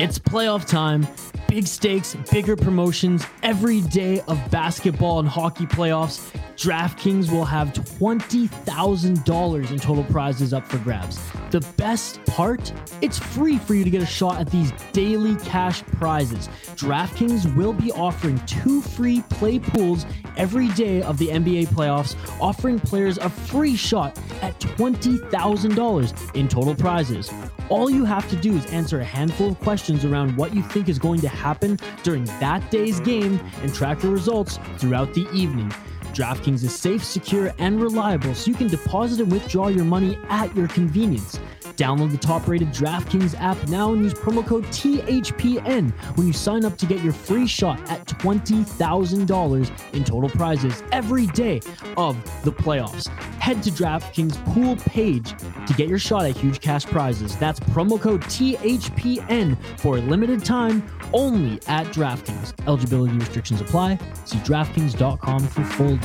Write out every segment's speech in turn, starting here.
It's playoff time. Big stakes, bigger promotions, every day of basketball and hockey playoffs. DraftKings will have $20,000 in total prizes up for grabs. The best part? It's free for you to get a shot at these daily cash prizes. DraftKings will be offering two free play pools every day of the NBA playoffs, offering players a free shot at $20,000 in total prizes. All you have to do is answer a handful of questions around what you think is going to happen during that day's game and track your results throughout the evening. DraftKings is safe, secure, and reliable, so you can deposit and withdraw your money at your convenience. Download the top rated DraftKings app now and use promo code THPN when you sign up to get your free shot at $20,000 in total prizes every day of the playoffs. Head to DraftKings pool page to get your shot at huge cash prizes. That's promo code THPN for a limited time only at DraftKings. Eligibility restrictions apply. See DraftKings.com for full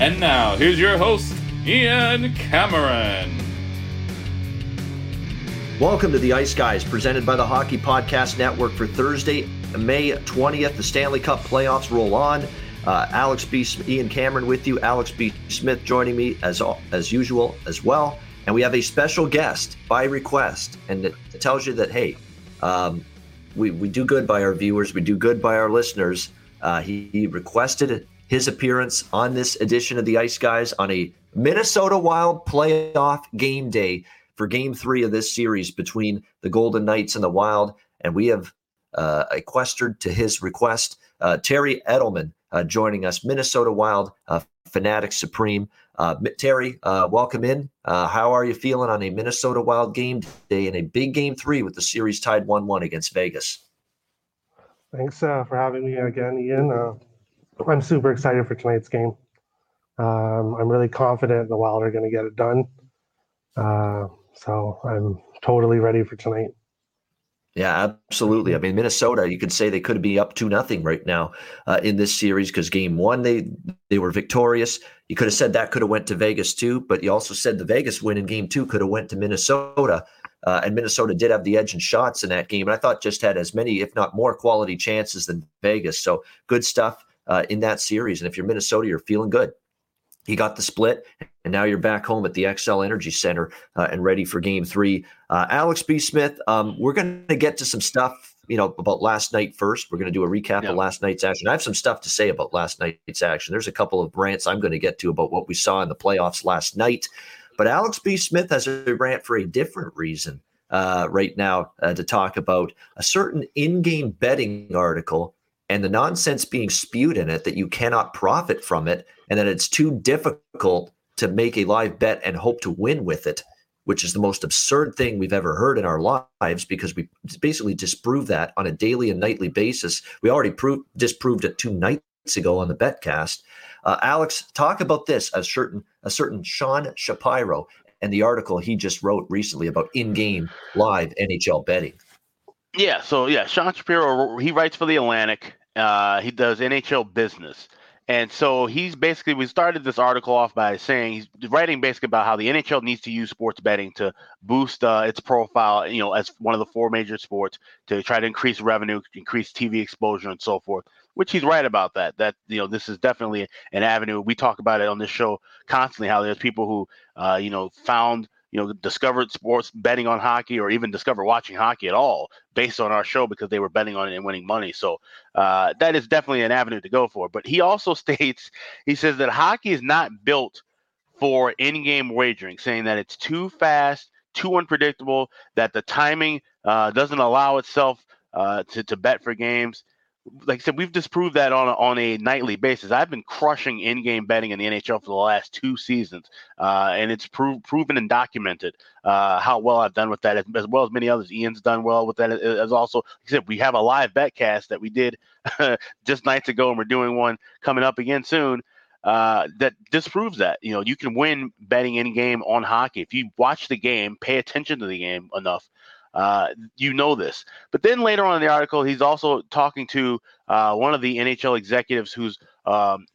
And now, here's your host, Ian Cameron. Welcome to the Ice Guys, presented by the Hockey Podcast Network for Thursday, May 20th. The Stanley Cup playoffs roll on. Uh, Alex B. Ian Cameron with you. Alex B. Smith joining me as as usual as well. And we have a special guest by request, and it, tells you that hey, um, we we do good by our viewers, we do good by our listeners. Uh, he, he requested his appearance on this edition of the Ice Guys on a Minnesota Wild playoff game day for game three of this series between the Golden Knights and the Wild. And we have uh, equestered to his request uh, Terry Edelman uh, joining us, Minnesota Wild uh, fanatic supreme. Uh, Terry, uh, welcome in. how are you feeling on a Minnesota Wild game day in a big game three with the series tied 1 1 against Vegas? Thanks for having me again, Ian. I'm super excited for tonight's game. Um, I'm really confident the Wild are going to get it done. So I'm totally ready for tonight. Yeah, absolutely. I mean, Minnesota, you could say they could be up to nothing right now uh, in this series because game one they they were victorious. You could have said that could have went to Vegas too, but you also said the Vegas win in game two could have went to Minnesota, uh, and Minnesota did have the edge in shots in that game, and I thought just had as many, if not more, quality chances than Vegas. So good stuff uh, in that series. And if you're Minnesota, you're feeling good. You got the split, and now you're back home at the Xcel Energy Center uh, and ready for Game Three. Uh, Alex B. Smith, um, we're going to get to some stuff, you know, about last night first. We're going to do a recap of last night's action. I have some stuff to say about last night's action. There's a couple of rants I'm going to get to about what we saw in the playoffs last night, but Alex B. Smith has a rant for a different reason. Uh, right now, uh, to talk about a certain in-game betting article and the nonsense being spewed in it that you cannot profit from it and that it's too difficult to make a live bet and hope to win with it, which is the most absurd thing we've ever heard in our lives because we basically disprove that on a daily and nightly basis. We already proved disproved it two nights ago on the Betcast. Uh, Alex, talk about this a certain a certain Sean Shapiro and the article he just wrote recently about in-game live NHL betting. Yeah, so yeah, Sean Shapiro he writes for the Athletic. Uh, he does NHL business. And so he's basically we started this article off by saying he's writing basically about how the NHL needs to use sports betting to boost uh, its profile, you know, as one of the four major sports to try to increase revenue, increase TV exposure, and so forth. Which he's right about that. That you know, this is definitely an avenue. We talk about it on this show constantly. How there's people who, uh, you know, found you know, discovered sports betting on hockey or even discovered watching hockey at all based on our show because they were betting on it and winning money. So uh, that is definitely an avenue to go for. But he also states, he says that hockey is not built for in-game wagering, saying that it's too fast, too unpredictable, that the timing uh, doesn't allow itself uh, to, to bet for games. Like I said, we've disproved that on a, on a nightly basis. I've been crushing in-game betting in the NHL for the last two seasons, uh, and it's pro- proven and documented uh, how well I've done with that, as, as, well as many others. Ian's done well with that. As also, said, we have a live betcast that we did just nights ago, and we're doing one coming up again soon. Uh, that disproves that you know you can win betting in game on hockey if you watch the game, pay attention to the game enough uh, you know this. But then later on in the article, he's also talking to uh, one of the NHL executives who's um,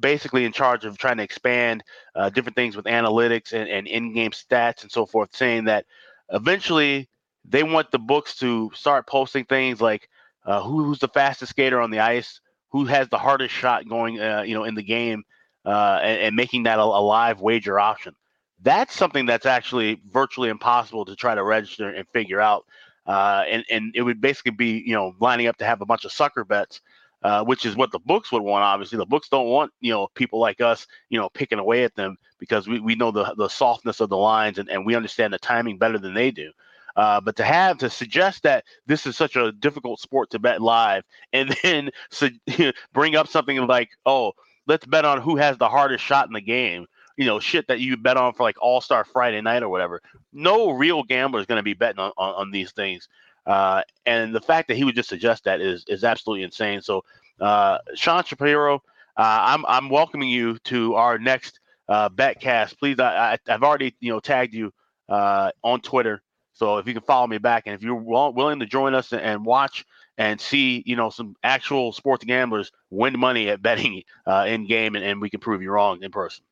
basically in charge of trying to expand uh, different things with analytics and, and in-game stats and so forth, saying that eventually they want the books to start posting things like uh, who, who's the fastest skater on the ice, who has the hardest shot going, uh, you know, in the game, uh, and, and, making that a, a live wager option that's something that's actually virtually impossible to try to register and figure out. Uh, and and it would basically be you know lining up to have a bunch of sucker bets, uh, which is what the books would want. Obviously, the books don't want you know people like us you know picking away at them because we, we know the the softness of the lines and, and we understand the timing better than they do. Uh, but to have to suggest that this is such a difficult sport to bet live and then so, bring up something like oh let's bet on who has the hardest shot in the game you know, shit that you bet on for like All Star Friday night or whatever. No real gambler is going to be betting on, on, on these things. Uh, and the fact that he would just suggest that is is absolutely insane. So, uh, Sean Shapiro, uh, I'm I'm welcoming you to our next uh, betcast. Please, I, I have already you know tagged you uh, on Twitter, so if you can follow me back, and if you're willing to join us and watch and see you know some actual sports gamblers win money at betting uh, in game, and, and we can prove you wrong in person.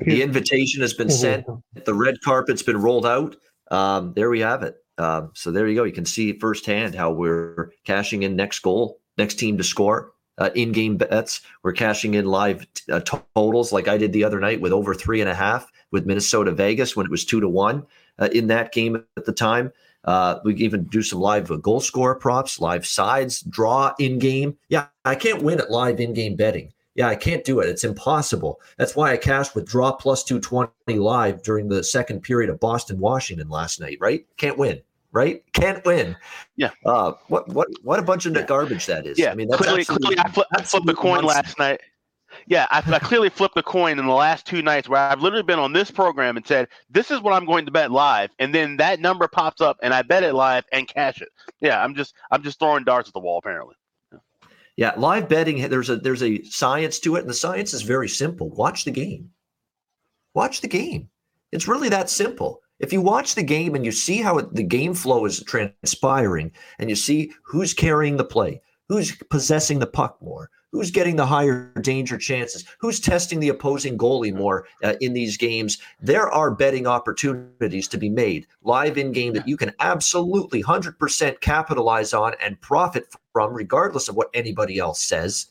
The invitation has been sent. The red carpet's been rolled out. Um, there we have it. Um, so there you go. You can see firsthand how we're cashing in next goal, next team to score, uh, in-game bets. We're cashing in live uh, totals, like I did the other night with over three and a half with Minnesota Vegas when it was two to one uh, in that game at the time. Uh, we even do some live uh, goal score props, live sides, draw in game. Yeah, I can't win at live in game betting. Yeah, I can't do it. It's impossible. That's why I cashed with draw plus 220 live during the second period of Boston Washington last night, right? Can't win, right? Can't win. Yeah. Uh, what what what a bunch of yeah. garbage that is. Yeah. I mean, clearly, clearly I, flip, I flipped the coin last night. Yeah, I, I, clearly flipped the coin in the last two nights where I've literally been on this program and said, "This is what I'm going to bet live," and then that number pops up and I bet it live and cash it. Yeah, I'm just I'm just throwing darts at the wall apparently. Yeah, live betting there's a there's a science to it, and the science is very simple. Watch the game. Watch the game. It's really that simple. If you watch the game and you see how it, the game flow is transpiring, and you see who's carrying the play, who's possessing the puck more, who's getting the higher danger chances, who's testing the opposing goalie more uh, in these games. There are betting opportunities to be made live in game that you can absolutely 100% capitalize on and profit from, regardless of what anybody else says.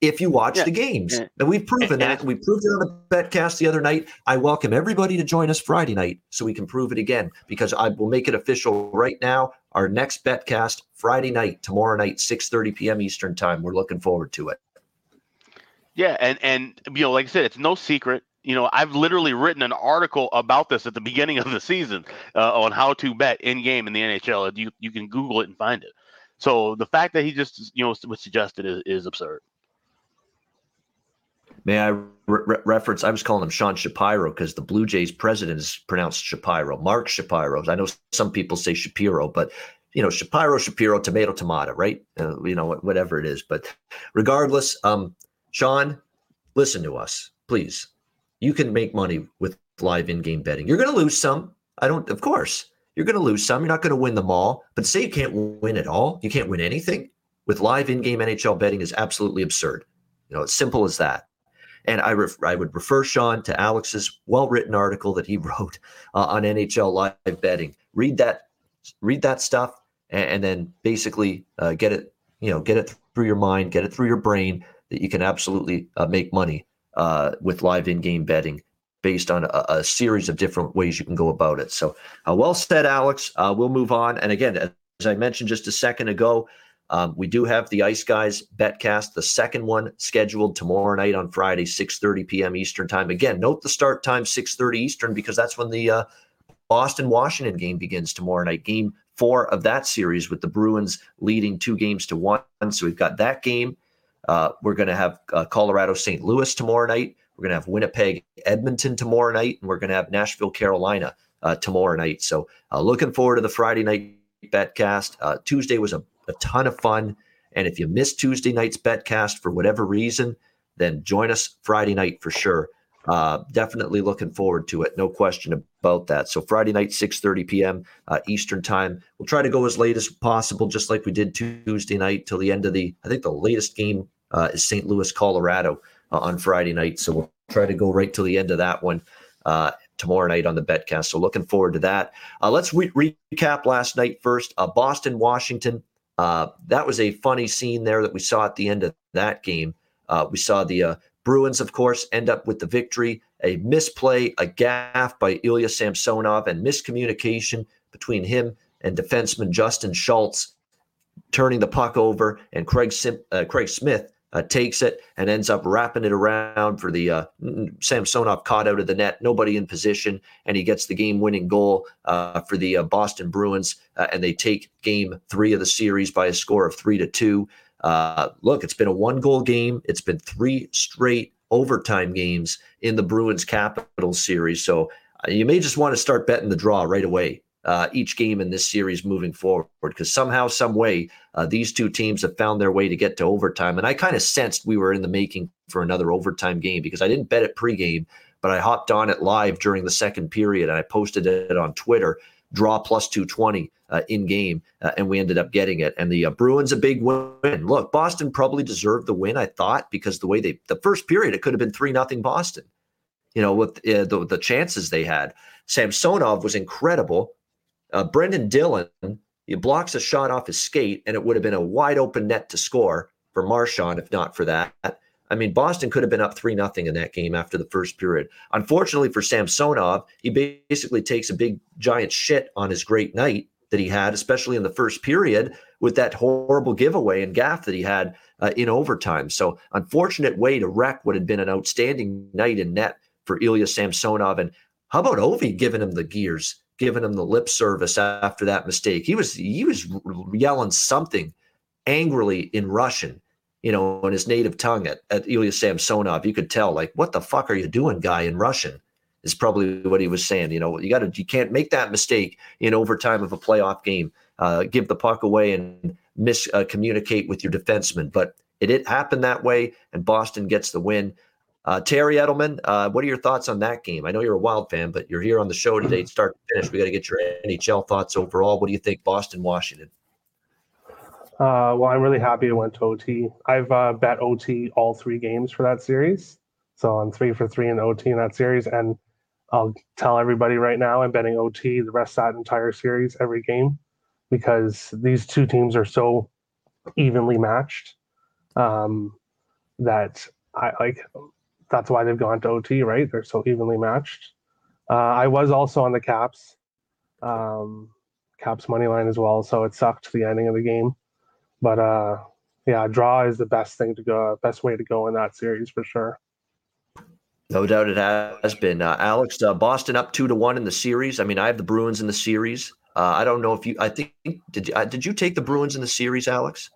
If you watch yeah. the games, yeah. and we've proven that, we proved it on the betcast the other night. I welcome everybody to join us Friday night so we can prove it again because I will make it official right now. Our next betcast Friday night, tomorrow night, 6:30 p.m. Eastern time. We're looking forward to it. Yeah, and and you know, like I said, it's no secret. You know, I've literally written an article about this at the beginning of the season uh, on how to bet in game in the NHL. You you can Google it and find it. So the fact that he just you know was suggested is, is absurd. May I re- reference? I was calling him Sean Shapiro because the Blue Jays president is pronounced Shapiro. Mark Shapiro. I know some people say Shapiro, but you know Shapiro, Shapiro, tomato, tomato, right? Uh, you know whatever it is. But regardless, um, Sean, listen to us, please. You can make money with live in-game betting. You're going to lose some. I don't. Of course, you're going to lose some. You're not going to win them all. But say you can't win at all. You can't win anything with live in-game NHL betting is absolutely absurd. You know, it's simple as that. And I, ref- I would refer Sean to Alex's well-written article that he wrote uh, on NHL live betting. Read that, read that stuff, and, and then basically uh, get it, you know, get it through your mind, get it through your brain that you can absolutely uh, make money uh, with live in-game betting based on a, a, series of different ways you can go about it. So, uh, well said, Alex. Uh, we'll move on. And again, as I mentioned just a second ago, um, we do have the Ice Guys betcast, the second one scheduled tomorrow night on Friday, 6:30 p.m. Eastern time. Again, note the start time 6:30 Eastern because that's when the uh, Boston Washington game begins tomorrow night. Game four of that series with the Bruins leading two games to one. So we've got that game. Uh, we're going to have uh, Colorado St. Louis tomorrow night. We're going to have Winnipeg Edmonton tomorrow night, and we're going to have Nashville Carolina uh, tomorrow night. So uh, looking forward to the Friday night betcast. Uh, Tuesday was a, a ton of fun. And if you missed Tuesday night's betcast for whatever reason, then join us Friday night for sure. Uh, definitely looking forward to it. No question about that. So Friday night, 6:30 p.m. Uh, Eastern time. We'll try to go as late as possible, just like we did Tuesday night till the end of the. I think the latest game uh, is St. Louis, Colorado uh, on Friday night. So we'll try to go right till the end of that one uh, tomorrow night on the Betcast. So looking forward to that. Uh, let's re- recap last night first. Boston, Washington. Uh, that was a funny scene there that we saw at the end of that game. Uh, we saw the uh, Bruins, of course, end up with the victory. A misplay, a gaff by Ilya Samsonov, and miscommunication between him and defenseman Justin Schultz, turning the puck over, and Craig Sim- uh, Craig Smith uh, takes it and ends up wrapping it around for the uh, Samsonov caught out of the net, nobody in position, and he gets the game-winning goal uh, for the uh, Boston Bruins, uh, and they take Game Three of the series by a score of three to two. Uh, look, it's been a one goal game. It's been three straight overtime games in the Bruins Capital series. So uh, you may just want to start betting the draw right away. Uh, each game in this series moving forward because somehow, some way, uh, these two teams have found their way to get to overtime. And I kind of sensed we were in the making for another overtime game because I didn't bet it pregame, but I hopped on it live during the second period and I posted it on Twitter draw plus 220 uh, in game, uh, and we ended up getting it. And the uh, Bruins a big win. Look, Boston probably deserved the win, I thought, because the way they the first period it could have been three nothing Boston. You know, with uh, the the chances they had. Samsonov was incredible. Uh, Brendan Dillon he blocks a shot off his skate, and it would have been a wide open net to score for Marchand if not for that. I mean, Boston could have been up 3 nothing in that game after the first period. Unfortunately for Samsonov, he basically takes a big giant shit on his great night that he had, especially in the first period with that horrible giveaway and gaff that he had uh, in overtime. So, unfortunate way to wreck what had been an outstanding night in net for Ilya Samsonov. And how about Ovi giving him the gears, giving him the lip service after that mistake? He was he was yelling something angrily in Russian you know, in his native tongue at, at Ilya Samsonov, you could tell, like, what the fuck are you doing, guy, in Russian? Is probably what he was saying. You know, you got to, you can't make that mistake in overtime of a playoff game. Uh, give the puck away and miscommunicate uh, with your defenseman. But it, it happened that way, and Boston gets the win. Uh, Terry Edelman, uh, what are your thoughts on that game? I know you're a Wild fan, but you're here on the show today, start to finish. We got to get your NHL thoughts overall. What do you think, Boston, Washington? Uh, well, I'm really happy it went to OT. I've uh, bet OT all three games for that series. So I'm three for three in OT in that series. And I'll tell everybody right now I'm betting OT the rest of that entire series, every game, because these two teams are so evenly matched um, that I like that's why they've gone to OT, right? They're so evenly matched. Uh, I was also on the Caps, um, Caps money line as well, so it sucked the ending of the game. But uh, yeah, draw is the best thing to go, best way to go in that series for sure. No doubt it has been. Uh, Alex, uh, Boston up two to one in the series. I mean, I have the Bruins in the series. Uh, I don't know if you. I think did you, uh, did you take the Bruins in the series, Alex?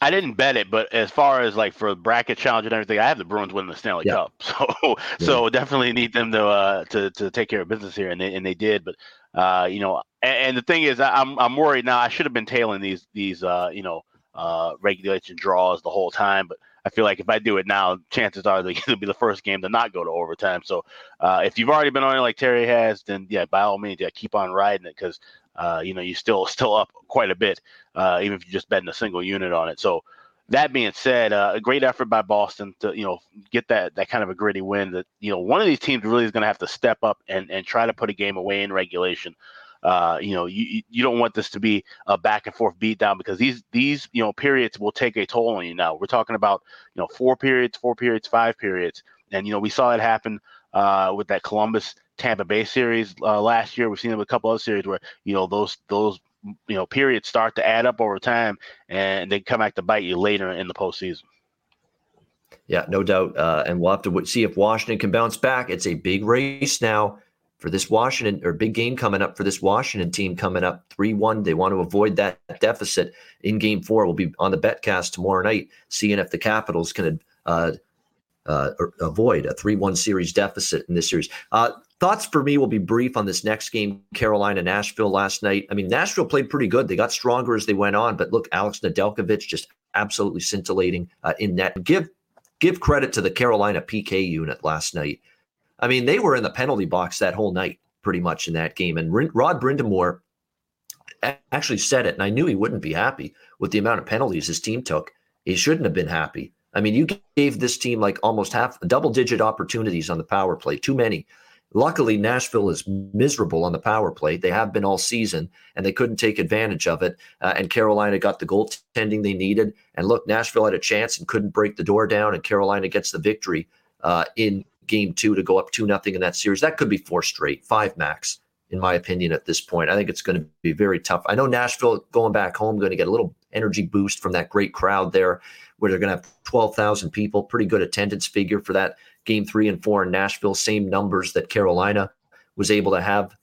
I didn't bet it, but as far as like for bracket challenge and everything, I have the Bruins winning the Stanley yeah. Cup. So yeah. so definitely need them to uh, to to take care of business here, and they and they did. But uh, you know, and, and, the thing is, I'm I'm worried now. I should have been tailing these these uh, you know uh, regulation draws the whole time, but I feel like if I do it now, chances are it'll be the first game to not go to overtime. So uh, if you've already been on it like Terry has, then yeah, by all means, yeah, keep on riding it because uh, you know you still still up quite a bit, uh, even if you just betting a single unit on it. So that being said, uh, a great effort by Boston to you know get that that kind of a gritty win. That you know one of these teams really is going to have to step up and and try to put a game away in regulation. Uh, you know, you you don't want this to be a back and forth beatdown because these these you know periods will take a toll on you. Now we're talking about you know four periods, four periods, five periods, and you know we saw it happen uh, with that Columbus Tampa Bay series uh, last year. We've seen with a couple other series where you know those those you know periods start to add up over time, and they come back to bite you later in the postseason. Yeah, no doubt. Uh, and we'll have to see if Washington can bounce back. It's a big race now for this Washington or big game coming up for this Washington team coming up 3 1. They want to avoid that deficit in game four. We'll be on the betcast tomorrow night, seeing if the Capitals can uh, uh, avoid a 3 1 series deficit in this series. Uh, thoughts for me will be brief on this next game, Carolina Nashville last night. I mean, Nashville played pretty good. They got stronger as they went on, but look, Alex Nedeljkovic just absolutely scintillating uh, in net. Give give credit to the Carolina PK unit last night. I mean, they were in the penalty box that whole night, pretty much in that game. And Rod Brind'Amour actually said it, and I knew he wouldn't be happy with the amount of penalties his team took. He shouldn't have been happy. I mean, you gave this team like almost half double digit opportunities on the power play, too many. Luckily, Nashville is miserable on the power play. They have been all season, and they couldn't take advantage of it. Uh, and Carolina got the goaltending they needed. And look, Nashville had a chance and couldn't break the door down, and Carolina gets the victory uh, in game two to go up two nothing in that series. That could be four straight, five max, in my opinion. At this point, I think it's going to be very tough. I know Nashville going back home going to get a little energy boost from that great crowd there, where they're going to have twelve thousand people, pretty good attendance figure for that game three and four in Nashville, same numbers that Carolina was able to have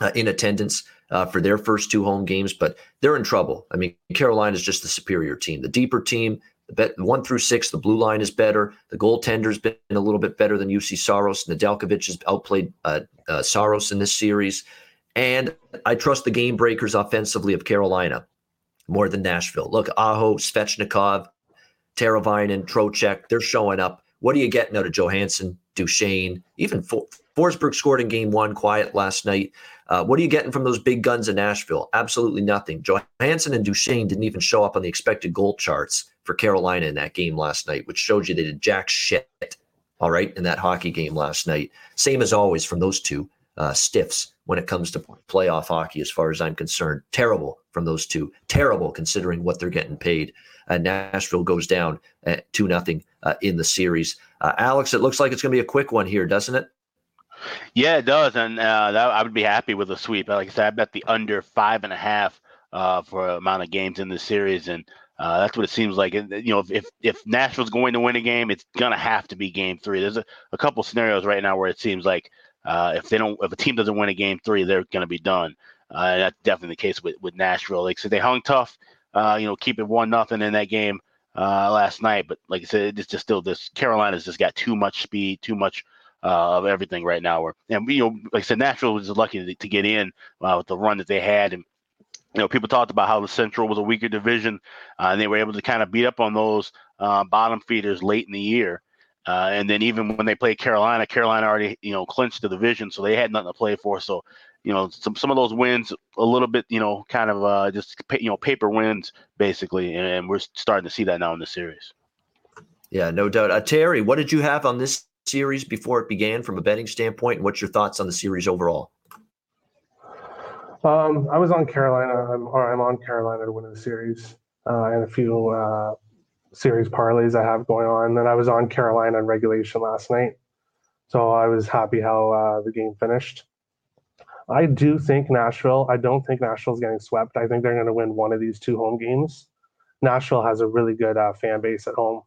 uh, in attendance uh, for their first two home games, but they're in trouble. I mean, Carolina is just the superior team, the deeper team. The bet, one through six, the blue line is better. The goaltender's been a little bit better than Juuse Saros. Nedeljkovic has outplayed uh, uh, Saros in this series. And I trust the game breakers offensively of Carolina more than Nashville. Look, Aho, Svechnikov, Teravainen, Trocheck, they're showing up. What are you getting out of Johansen, Duchene, even For- Forsberg scored in game one, quiet last night. Uh, what are you getting from those big guns in Nashville? Absolutely nothing. Johansen and Duchene didn't even show up on the expected goal charts for Carolina in that game last night, which shows you they did jack shit. All right, in that hockey game last night. Same as always from those two uh, stiffs when it comes to playoff hockey, as far as I'm concerned. Terrible from those two. Terrible considering what they're getting paid. Uh, Nashville goes down at two nothing uh, in the series. Uh, Alex, it looks like it's going to be a quick one here, doesn't it? Yeah, it does, and uh, that, I would be happy with a sweep. Like I said, I bet the under five and a half uh, for amount of games in the series, and uh, that's what it seems like. And, You know, if if Nashville's going to win a game, it's gonna have to be Game Three. There's a, a couple scenarios right now where it seems like uh, if they don't, if a team doesn't win a Game Three, they're gonna be done. Uh, that's definitely the case with with Nashville. Like said, they hung tough. Uh, you know, keep it one nothing in that game uh, last night, but like I said, it's just still this. Carolina's just got too much speed, too much uh, of everything right now. Where and you know, like I said, Nashville was lucky to, to get in uh, with the run that they had, and you know, people talked about how the Central was a weaker division, uh, and they were able to kind of beat up on those uh, bottom feeders late in the year. Uh, and then even when they played Carolina, Carolina already you know clinched the division, so they had nothing to play for. So you know some some of those wins a little bit you know kind of uh, just you know paper wins basically, and we're starting to see that now in the series. Yeah, no doubt. Uh, Terry, what did you have on this series before it began from a betting standpoint, and what's your thoughts on the series overall? Um, I was on Carolina, I'm, or I'm on Carolina to win the series, uh, and a few uh, series parlays I have going on. And I was on Carolina in regulation last night, so I was happy how uh, the game finished. I do think Nashville. I don't think Nashville's getting swept. I think they're going to win one of these two home games. Nashville has a really good uh, fan base at home,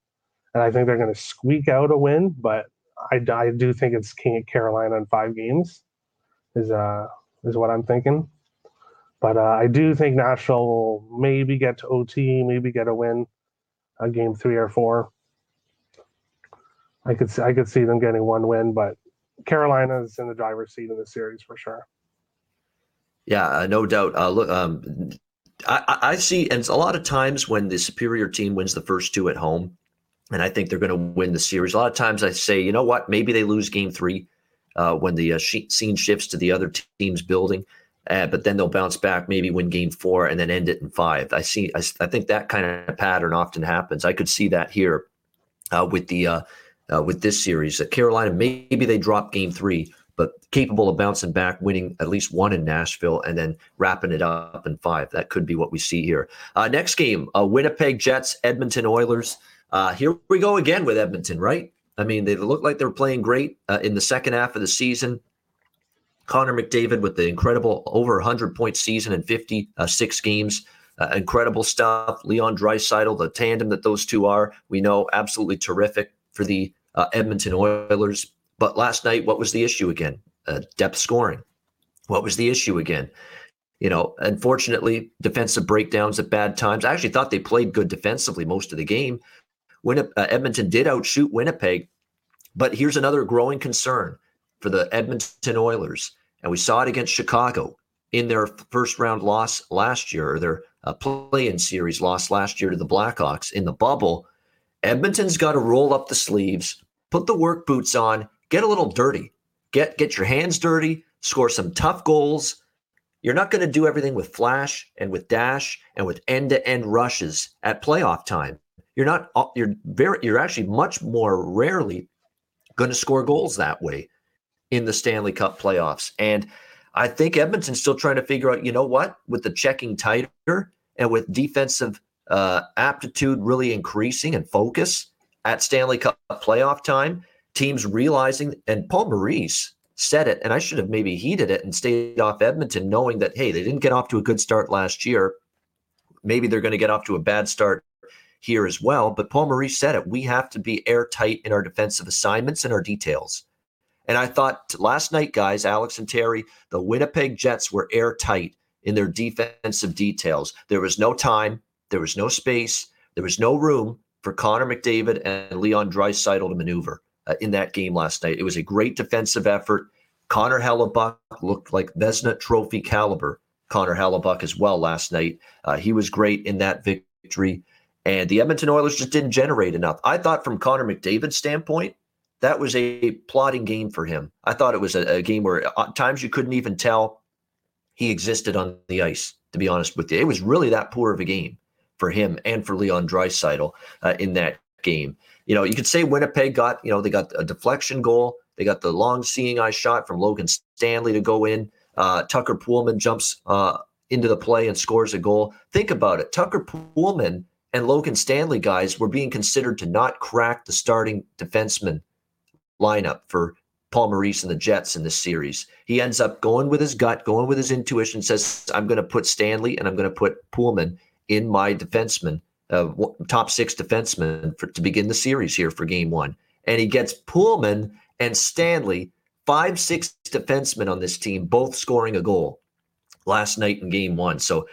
and I think they're going to squeak out a win. But I, I do think it's King Carolina in five games is uh is what I'm thinking. But uh, I do think Nashville will maybe get to OT, maybe get a win, a game three or four. I could see, I could see them getting one win, but Carolina's in the driver's seat in the series for sure. Yeah, uh, no doubt. Uh, look, um, I, I see, and a lot of times when the superior team wins the first two at home, and I think they're going to win the series. A lot of times I say, you know what, maybe they lose game three uh, when the uh, scene shifts to the other team's building, uh, but then they'll bounce back, maybe win game four, and then end it in five. I see. I, I think that kind of pattern often happens. I could see that here uh, with the uh, with this series. That Carolina maybe they drop game three, but capable of bouncing back, winning at least one in Nashville, and then wrapping it up in five. That could be what we see here. next game: Winnipeg Jets, Edmonton Oilers. Uh, here we go again with Edmonton, right? I mean, they look like they're playing great uh, in the second half of the season. Connor McDavid with the incredible over 100 point season in 56 uh, games. Uh, incredible stuff. Leon Draisaitl, the tandem that those two are, we know absolutely terrific for the uh, Edmonton Oilers. But last night, what was the issue again? uh, depth scoring. What was the issue again? You know, unfortunately, defensive breakdowns at bad times. I actually thought they played good defensively most of the game. Winnip- uh, Edmonton did outshoot Winnipeg, but here's another growing concern for the Edmonton Oilers, and we saw it against Chicago in their first round loss last year, or their uh, play-in series loss last year to the Blackhawks in the bubble. Edmonton's got to roll up the sleeves, put the work boots on, get a little dirty, get get your hands dirty, score some tough goals. You're not going to do everything with flash and with dash and with end-to-end rushes at playoff time. You're not. Uh, you're very. You're actually much more rarely going to score goals that way in the Stanley Cup playoffs. And I think Edmonton's still trying to figure out. You know what? With the checking tighter and with defensive uh, aptitude really increasing and focus at Stanley Cup playoff time, teams realizing, and Paul Maurice said it, and I should have maybe heeded it and stayed off Edmonton, knowing that, hey, they didn't get off to a good start last year. Maybe they're going to get off to a bad start here as well. But Paul Maurice said it. We have to be airtight in our defensive assignments and our details. And I thought last night, guys, Alex and Terry, the Winnipeg Jets were airtight in their defensive details. There was no time, there was no space, there was no room for Connor McDavid and Leon Draisaitl to maneuver uh, in that game last night. It was a great defensive effort. Connor Hellebuyck looked like Vezina Trophy caliber. Connor Hellebuyck as well last night. Uh, he was great in that victory. And the Edmonton Oilers just didn't generate enough. I thought from Connor McDavid's standpoint, that was a plotting game for him. I thought it was a, a game where at times you couldn't even tell he existed on the ice, to be honest with you. It was really that poor of a game for him and for Leon Draisaitl uh, in that game. You know, you could say Winnipeg got, you know, they got a deflection goal. They got the long seeing eye shot from Logan Stanley to go in. Uh, Tucker Poolman jumps uh, into the play and scores a goal. Think about it. Tucker Poolman and Logan Stanley guys were being considered to not crack the starting defenseman lineup for Paul Maurice and the Jets in this series. He ends up going with his gut, going with his intuition, says, I'm going to put Stanley and I'm going to put Poolman in my defenseman, uh, top six defenseman for, to begin the series here for game one. And he gets Poolman and Stanley, five, six defensemen on this team, both scoring a goal last night in game one. So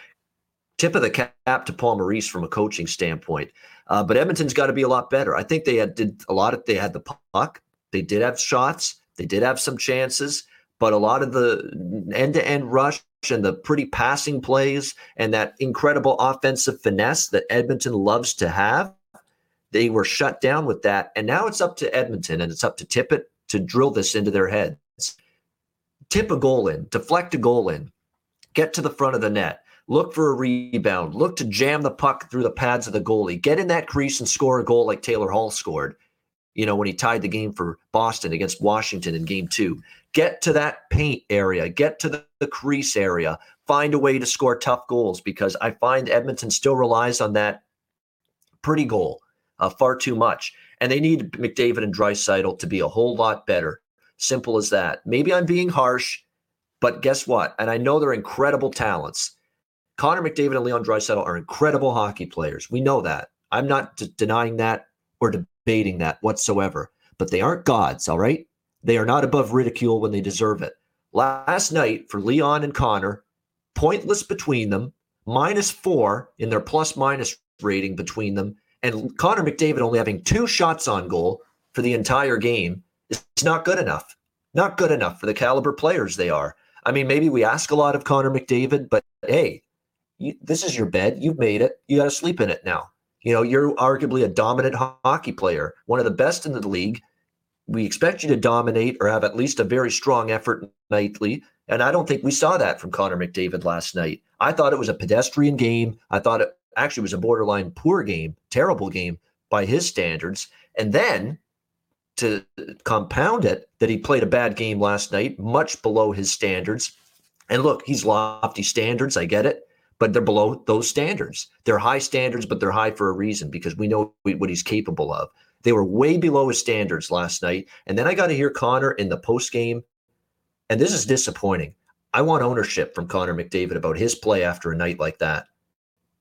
tip of the cap to Paul Maurice from a coaching standpoint. Uh, but Edmonton's got to be a lot better. I think they had did a lot of they had the puck. They did have shots. They did have some chances, but a lot of the end-to-end rush and the pretty passing plays and that incredible offensive finesse that Edmonton loves to have, they were shut down with that. And now it's up to Edmonton and it's up to Tippett to drill this into their heads. Tip a goal in, deflect a goal in, get to the front of the net look for a rebound, look to jam the puck through the pads of the goalie, get in that crease and score a goal like Taylor Hall scored, you know, when he tied the game for Boston against Washington in game two. Get to that paint area, get to the, the crease area, find a way to score tough goals because I find Edmonton still relies on that pretty goal uh, far too much. And they need McDavid and Draisaitl to be a whole lot better. Simple as that. Maybe I'm being harsh, but guess what? And I know they're incredible talents Connor McDavid and Leon Draisaitl are incredible hockey players. We know that. I'm not d- denying that or debating that whatsoever. But they aren't gods, all right? They are not above ridicule when they deserve it. Last night for Leon and Connor, pointless between them, minus four in their plus minus rating between them, and Connor McDavid only having two shots on goal for the entire game is not good enough. Not good enough for the caliber players they are. I mean, maybe we ask a lot of Connor McDavid, but hey, you, this is your bed. You've made it. You got to sleep in it now. You know, you're arguably a dominant ho- hockey player, one of the best in the league. We expect you to dominate or have at least a very strong effort nightly. And I don't think we saw that from Connor McDavid last night. I thought it was a pedestrian game. I thought it actually was a borderline poor game, terrible game by his standards. And then to compound it, that he played a bad game last night, much below his standards. And look, he's lofty standards. I get it but they're below those standards. They're high standards, but they're high for a reason because we know what he's capable of. They were way below his standards last night. And then I got to hear Connor in the post game, and this is disappointing. I want ownership from Connor McDavid about his play after a night like that.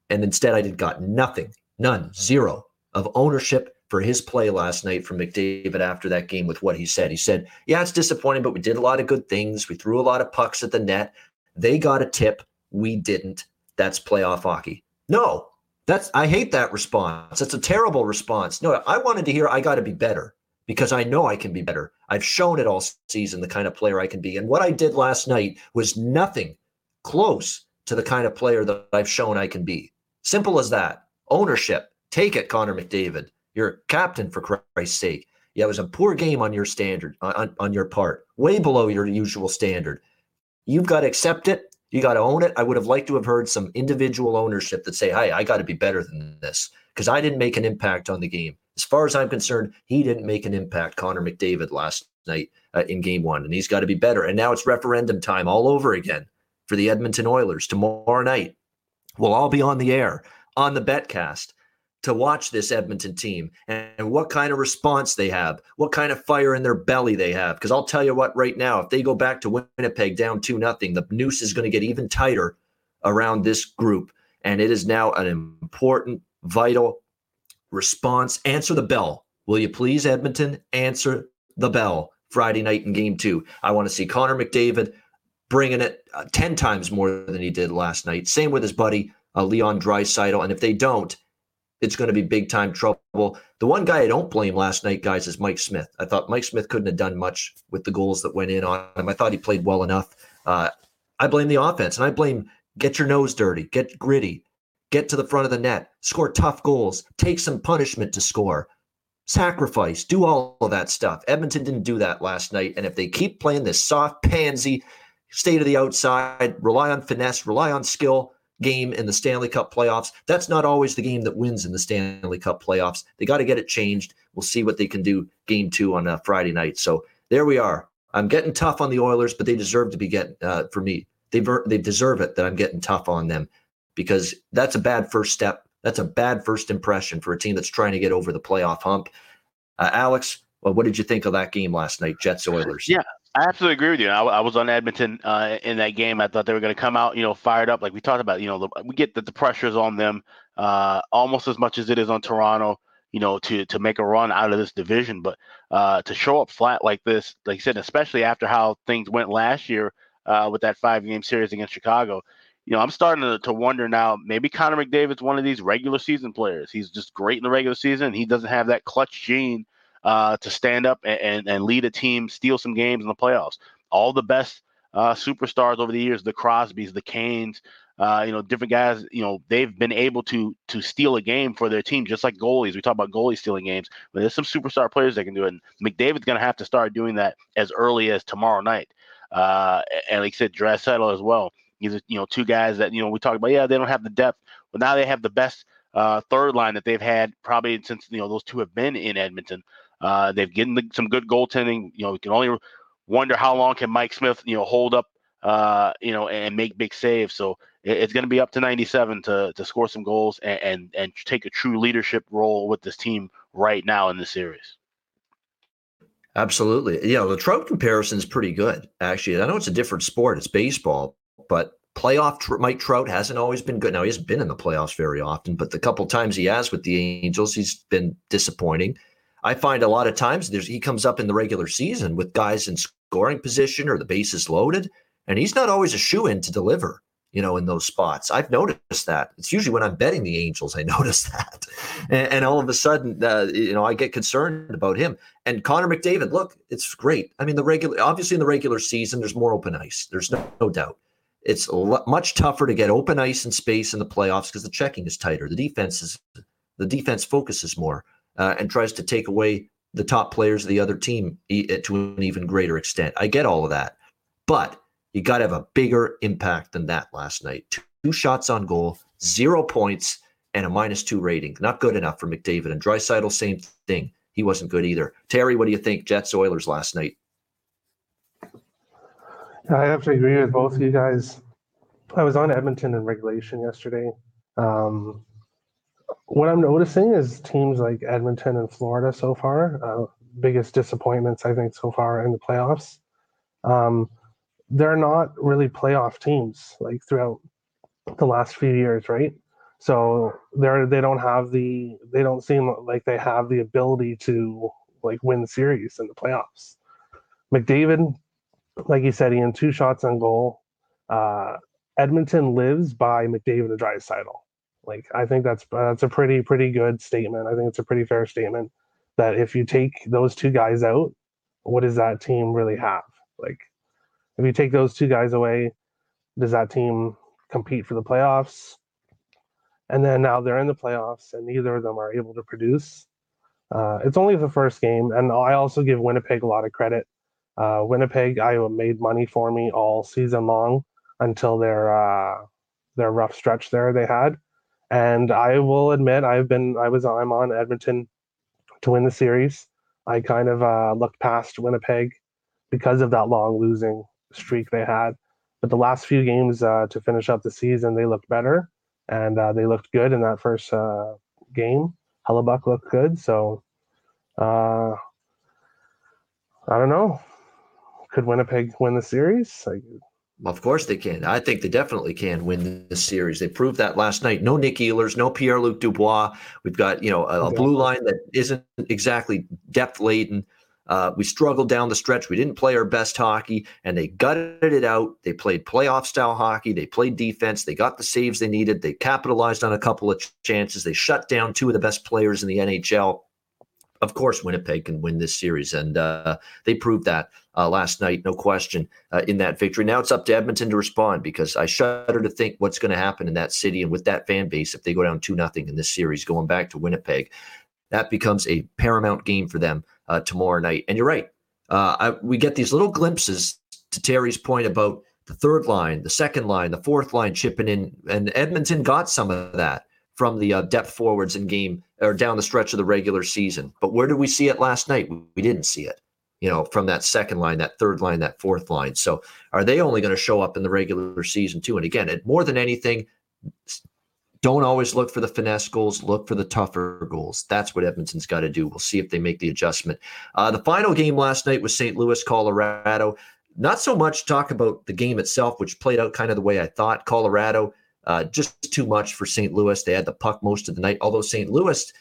And instead, I did got nothing, none, zero of ownership for his play last night from McDavid after that game with what he said. He said, Yeah, it's disappointing, but we did a lot of good things. We threw a lot of pucks at the net. They got a tip. We didn't. That's playoff hockey. No, that's I hate that response. It's a terrible response. No, I wanted to hear I got to be better because I know I can be better. I've shown it all season the kind of player I can be. And what I did last night was nothing close to the kind of player that I've shown I can be. Simple as that. Ownership. Take it, Connor McDavid. You're captain for Christ's sake. Yeah, it was a poor game on your standard, on, on your part, way below your usual standard. You've got to accept it. You got to own it. I would have liked to have heard some individual ownership that say, "Hey, I got to be better than this because I didn't make an impact on the game." As far as I'm concerned, he didn't make an impact. Connor McDavid last night uh, in Game One, and he's got to be better. And now it's referendum time all over again for the Edmonton Oilers tomorrow night. We'll all be on the air on the Betcast to watch this Edmonton team and what kind of response they have, what kind of fire in their belly they have. Because I'll tell you what, right now, if they go back to Winnipeg down 2 nothing, the noose is going to get even tighter around this group. And it is now an important, vital response. Answer the bell. Will you please, Edmonton? Answer the bell Friday night in game two. I want to see Connor McDavid bringing it uh, 10 times more than he did last night. Same with his buddy, uh, Leon Draisaitl. And if they don't, it's going to be big time trouble. The one guy I don't blame last night, guys, is Mike Smith. I thought Mike Smith couldn't have done much with the goals that went in on him. I thought he played well enough. Uh, I blame the offense, and I blame get your nose dirty, get gritty, get to the front of the net, score tough goals, take some punishment to score, sacrifice, do all of that stuff. Edmonton didn't do that last night, and if they keep playing this soft pansy, state of the outside, rely on finesse, rely on skill game in the Stanley Cup playoffs. That's not always the game that wins in the Stanley Cup playoffs. They got to get it changed. We'll see what they can do game two on a uh, Friday night. So there we are. I'm getting tough on the Oilers, but they deserve to be getting uh, for me. They they deserve it that I'm getting tough on them because that's a bad first step. That's a bad first impression for a team that's trying to get over the playoff hump. Uh, Alex, well, what did you think of that game last night, Jets Oilers? Yeah, I absolutely agree with you. I, I was on Edmonton uh, in that game. I thought they were going to come out, you know, fired up, like we talked about. You know, the, we get that the pressure is on them uh, almost as much as it is on Toronto. You know, to to make a run out of this division, but uh, to show up flat like this, like you said, especially after how things went last year uh, with that five game series against Chicago. You know, I'm starting to, to wonder now. Maybe Connor McDavid's one of these regular season players. He's just great in the regular season. He doesn't have that clutch gene uh, to stand up and, and, and, lead a team, steal some games in the playoffs. All the best uh, superstars over the years, the Crosbys, the Kanes, uh, you know, different guys, you know, they've been able to to steal a game for their team, just like goalies. We talk about goalies stealing games, but there's some superstar players that can do it. And McDavid's going to have to start doing that as early as tomorrow night. Uh, and like I said, Draisaitl as well. These are, you know, two guys that, you know, we talk about, yeah, they don't have the depth, but now they have the best uh, third line that they've had probably since, you know, those two have been in Edmonton. Uh, they've given some good goaltending. You know, we can only wonder how long can Mike Smith, you know, hold up, uh, you know, and make big saves. So it's going to be up to 97 to to score some goals and, and and take a true leadership role with this team right now in the series. Absolutely. Yeah, the Trout comparison is pretty good, actually. I know it's a different sport, it's baseball, but playoff tr- Mike Trout hasn't always been good. Now, he hasn't been in the playoffs very often, but the couple times he has with the Angels, he's been disappointing. I find a lot of times there's he comes up in the regular season with guys in scoring position or the bases loaded, and he's not always a shoe in to deliver. You know, in those spots, I've noticed that. It's usually when I'm betting the Angels, I notice that, and, and all of a sudden, uh, you know, I get concerned about him. And Connor McDavid, look, it's great. I mean, the regular, obviously, in the regular season, there's more open ice. There's no, no doubt. It's l- much tougher to get open ice and space in the playoffs because the checking is tighter. The defense is the defense focuses more uh, and tries to take away the top players of the other team to an even greater extent. I get all of that, but you got to have a bigger impact than that last night. Two shots on goal, zero points, and a minus two rating. Not good enough for McDavid. And Draisaitl, same thing. He wasn't good either. Terry, what do you think? Jets Oilers last night. I have to agree with both of you guys. I was on Edmonton in regulation yesterday. Um, what I'm noticing is teams like Edmonton and Florida so far, uh, biggest disappointments I think so far in the playoffs. Um, they're not really playoff teams like throughout the last few years, right? So they're they don't have the they don't seem like they have the ability to like win series in the playoffs. McDavid, like you said, he had two shots on goal. Uh, Edmonton lives by McDavid and Draisaitl. Like I think that's that's a pretty pretty good statement. I think it's a pretty fair statement that if you take those two guys out, what does that team really have? Like if you take those two guys away, does that team compete for the playoffs? And then now they're in the playoffs, and neither of them are able to produce. Uh, it's only the first game, and I also give Winnipeg a lot of credit. Uh, Winnipeg, I made money for me all season long until their uh, their rough stretch there they had, and I will admit I've been I was I'm on Edmonton to win the series. I kind of uh, looked past Winnipeg because of that long losing streak they had. But the last few games uh, to finish up the season, they looked better and uh, they looked good in that first uh, game. Hellebuyck looked good. So uh, I don't know. Could Winnipeg win the series? Like, of course they can. I think they definitely can win this series. They proved that last night. No Nick Ehlers, no Pierre Luc Dubois. We've got you know a, a blue line that isn't exactly depth laden. Uh, we struggled down the stretch. We didn't play our best hockey, and they gutted it out. They played playoff style hockey. They played defense. They got the saves they needed. They capitalized on a couple of chances. They shut down two of the best players in the NHL. Of course, Winnipeg can win this series, and uh, they proved that uh, last night, no question, uh, in that victory. Now it's up to Edmonton to respond because I shudder to think what's going to happen in that city and with that fan base if they go down two nothing in this series, going back to Winnipeg. That becomes a paramount game for them uh, tomorrow night. And you're right, uh, I, we get these little glimpses to Terry's point about the third line, the second line, the fourth line chipping in, and Edmonton got some of that from the uh, depth forwards in game or down the stretch of the regular season. But where did we see it last night? We didn't see it you know, from that second line, that third line, that fourth line. So are they only going to show up in the regular season too? And again, more than anything, don't always look for the finesse goals, look for the tougher goals. That's what Edmonton's got to do. We'll see if they make the adjustment. Uh, the final game last night was St. Louis, Colorado. Not so much talk about the game itself, which played out kind of the way I thought. Colorado, uh, just too much for St. Louis. They had the puck most of the night, although St. Louis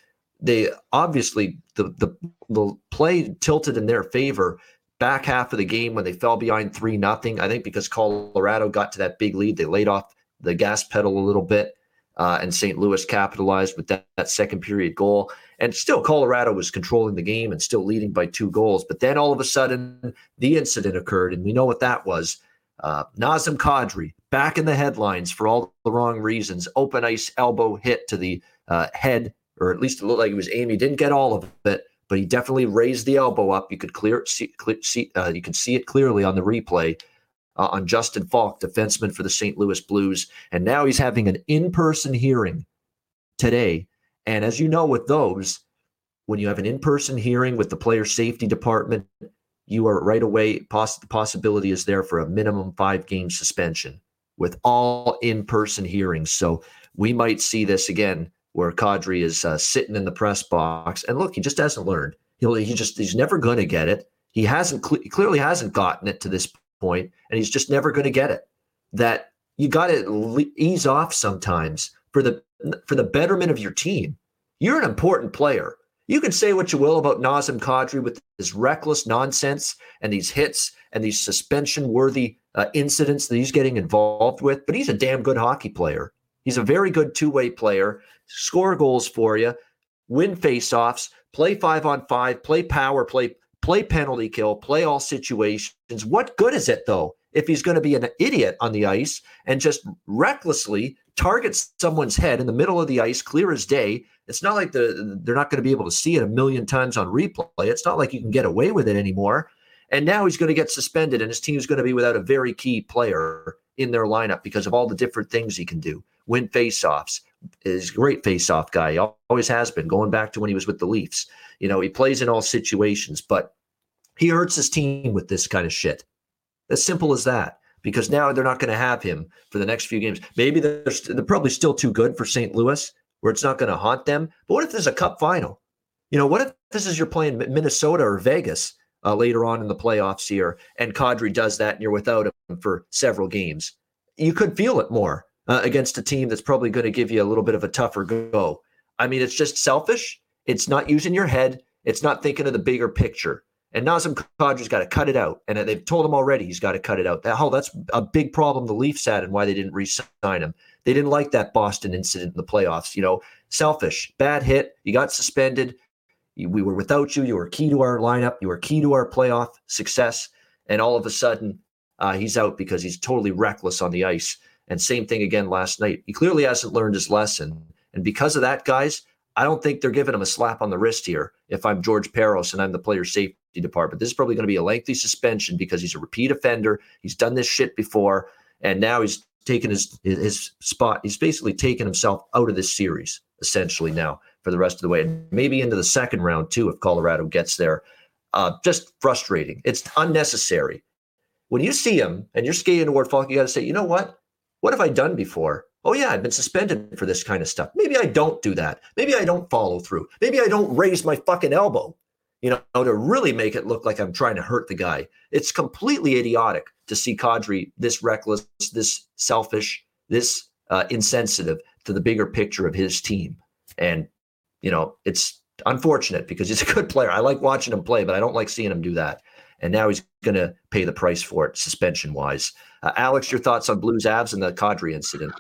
they obviously the, the the play tilted in their favor back half of the game when they fell behind three nothing. I think because Colorado got to that big lead, they laid off the gas pedal a little bit, uh, and St. Louis capitalized with that, that second period goal. And still, Colorado was controlling the game and still leading by two goals. But then all of a sudden, the incident occurred, and we know what that was. Uh, Nazem Kadri back in the headlines for all the wrong reasons. Open ice elbow hit to the uh, head or at least it looked like he was aiming. He didn't get all of it, but he definitely raised the elbow up. You could clear see, clear, see uh, you can see it clearly on the replay uh, on Justin Faulk, defenseman for the St. Louis Blues, and now he's having an in-person hearing today. And as you know, with those, when you have an in-person hearing with the player safety department, you are right away. Poss- the possibility is there for a minimum five-game suspension with all in-person hearings. So we might see this again where Kadri is uh, sitting in the press box. And look, he just hasn't learned. He'll, he just he's never going to get it. He hasn't cl- clearly hasn't gotten it to this point, and he's just never going to get it. That you got to ease off sometimes for the for the betterment of your team. You're an important player. You can say what you will about Nazem Kadri with his reckless nonsense and these hits and these suspension worthy uh, incidents that he's getting involved with, but he's a damn good hockey player. He's a very good two way player, score goals for you, win faceoffs, play five on five, play power play, play penalty kill, play all situations. What good is it, though, if he's going to be an idiot on the ice and just recklessly targets someone's head in the middle of the ice, clear as day? It's not like the, they're not going to be able to see it a million times on replay. It's not like you can get away with it anymore. And now he's going to get suspended, and his team is going to be without a very key player in their lineup because of all the different things he can do win faceoffs. Is great faceoff guy. He always has been, going back to when he was with the Leafs. You know, he plays in all situations, but he hurts his team with this kind of shit. As simple as that. Because now they're not going to have him for the next few games. Maybe they're, they're probably still too good for St. Louis, where it's not going to haunt them. But what if there's a cup final? You know, what if this is you're playing Minnesota or Vegas uh, later on in the playoffs here, and Kadri does that, and you're without him for several games? You could feel it more uh, against a team that's probably going to give you a little bit of a tougher go. I mean, it's just selfish. It's not using your head. It's not thinking of the bigger picture. And Nazem Kadri's got to cut it out. And they've told him already he's got to cut it out. That, hell, that's a big problem the Leafs had and why they didn't re-sign him. They didn't like that Boston incident in the playoffs. You know, selfish, bad hit. You got suspended. We were without you. You were key to our lineup. You were key to our playoff success. And all of a sudden, uh, he's out because he's totally reckless on the ice. And same thing again last night. He clearly hasn't learned his lesson. And because of that, guys, I don't think they're giving him a slap on the wrist here. If I'm George Parros and I'm the player safety department, this is probably going to be a lengthy suspension because he's a repeat offender. He's done this shit before, and now he's taken his his spot. He's basically taken himself out of this series essentially now for the rest of the way, and maybe into the second round too if Colorado gets there. Uh, just frustrating. It's unnecessary. When you see him and you're skating toward Faulk, you got to say, you know what? What have I done before? Oh, yeah, I've been suspended for this kind of stuff. Maybe I don't do that. Maybe I don't follow through. Maybe I don't raise my fucking elbow, you know, to really make it look like I'm trying to hurt the guy. It's completely idiotic to see Kadri this reckless, this selfish, this uh, insensitive to the bigger picture of his team. And, you know, it's unfortunate because he's a good player. I like watching him play, but I don't like seeing him do that. And now he's going to pay the price for it, suspension wise. Uh, Alex, your thoughts on Blues Avs and the Kadri incident?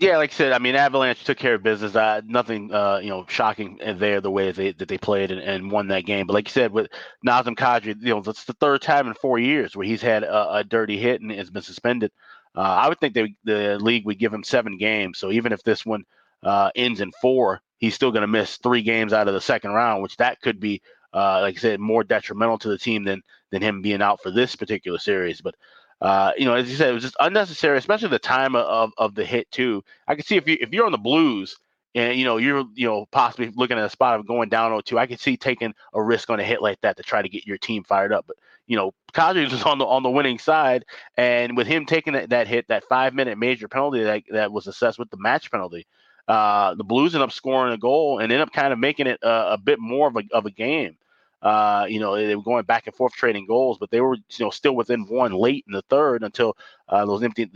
Yeah, like I said, I mean, Avalanche took care of business. Uh, nothing, uh, you know, shocking there the way they that they played and, and, won that game. But like you said, with Nazem Kadri, you know, it's the third time in four years where he's had a, a dirty hit and has been suspended. Uh, I would think they, the league would give him seven games. So even if this one uh, ends in four, he's still going to miss three games out of the second round, which that could be, uh, like I said, more detrimental to the team than than him being out for this particular series. But uh, you know, as you said, it was just unnecessary, especially the time of, of the hit too. I can see if you if you're on the Blues and you know you're you know possibly looking at a spot of going down 0-2, I could see taking a risk on a hit like that to try to get your team fired up. But you know, Kadri was on the on the winning side, and with him taking that, that hit, that five minute major penalty that that was assessed with the match penalty, uh, the Blues end up scoring a goal and end up kind of making it a, a bit more of a of a game. Uh, you know, they were going back and forth trading goals, but they were, you know, still within one late in the third until uh, those empty,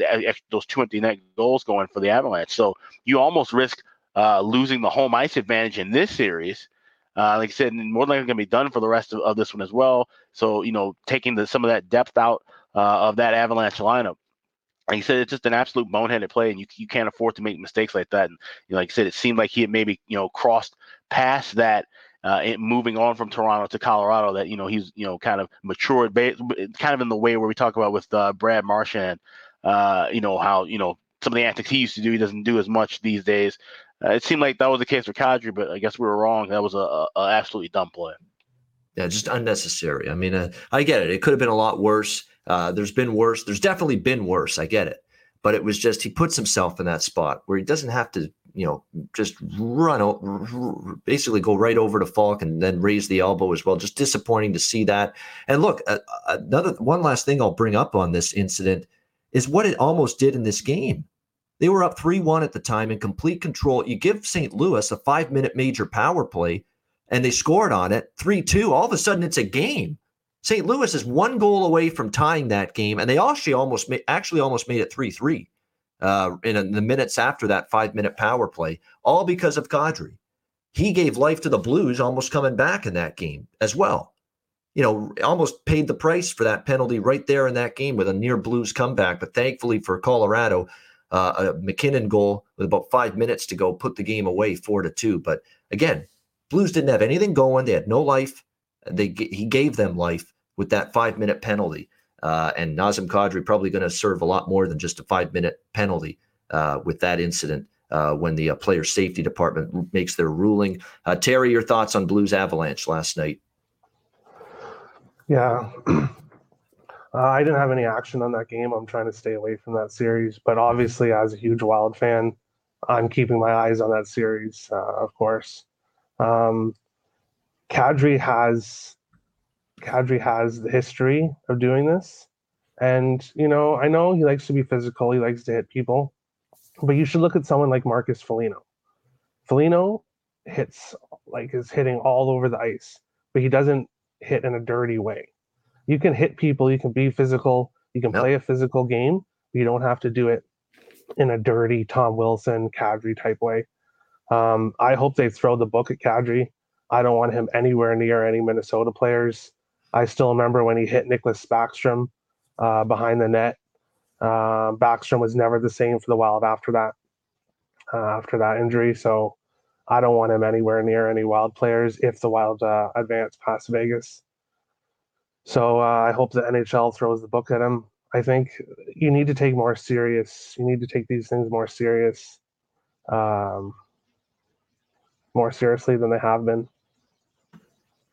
those two empty net goals going for the Avalanche. So you almost risk uh, losing the home ice advantage in this series. Uh, like I said, more than likely going to be done for the rest of, of, this one as well. So you know, taking the, some of that depth out uh, of that Avalanche lineup. Like you said, it's just an absolute boneheaded play, and you you can't afford to make mistakes like that. And you know, like I said, it seemed like he had maybe you know crossed past that uh, moving on from Toronto to Colorado that you know he's you know kind of matured, kind of in the way where we talk about with uh, Brad Marchand, uh, you know how you know some of the antics he used to do he doesn't do as much these days. Uh, it seemed like that was the case for Kadri, but I guess we were wrong. That was a, a, absolutely dumb play. Yeah, just unnecessary. I mean, uh, I get it. It could have been a lot worse. Uh, there's been worse. There's definitely been worse. I get it, but it was just he puts himself in that spot where he doesn't have to you know, just run, basically go right over to Faulk and then raise the elbow as well. Just disappointing to see that. And look, another one last thing I'll bring up on this incident is what it almost did in this game. They were up 3 1 at the time in complete control. You give St. Louis a five minute major power play and they scored on it 3 2. All of a sudden, it's a game. St. Louis is one goal away from tying that game, and they actually almost actually almost made it 3 3 uh, in the minutes after that five minute power play, all because of Kadri. He gave life to the Blues, almost coming back in that game as well. You know, almost paid the price for that penalty right there in that game with a near Blues comeback. But thankfully for Colorado, uh, a MacKinnon goal with about five minutes to go put the game away four to two. But again, Blues didn't have anything going. They had no life. They he gave them life with that five minute penalty. Uh, and Nazem Kadri probably going to serve a lot more than just a five minute penalty uh, with that incident uh, when the uh, player safety department makes their ruling. Uh, Terry, your thoughts on Blues Avalanche last night? Yeah. I didn't have any action on that game. I'm trying to stay away from that series. But obviously, as a huge Wild fan, I'm keeping my eyes on that series, of course. Um, Kadri has Kadri has the history of doing this. And, you know, I know he likes to be physical, he likes to hit people, but you should look at someone like Marcus Foligno. Foligno hits, like, is hitting all over the ice, but he doesn't hit in a dirty way. You can hit people, you can be physical, you can yep. play a physical game, but you don't have to do it in a dirty Tom Wilson, Kadri type way. Um, I hope they throw the book at Kadri. I don't want him anywhere near any Minnesota players. I still remember when he hit Nicholas Backstrom uh, behind the net. Uh, Backstrom was never the same for the Wild after that. Uh, after that injury, so I don't want him anywhere near any Wild players if the Wild uh, advance past Vegas. So uh, I hope the NHL throws the book at him. I think you need to take more serious. You need to take these things more serious, um, more seriously than they have been.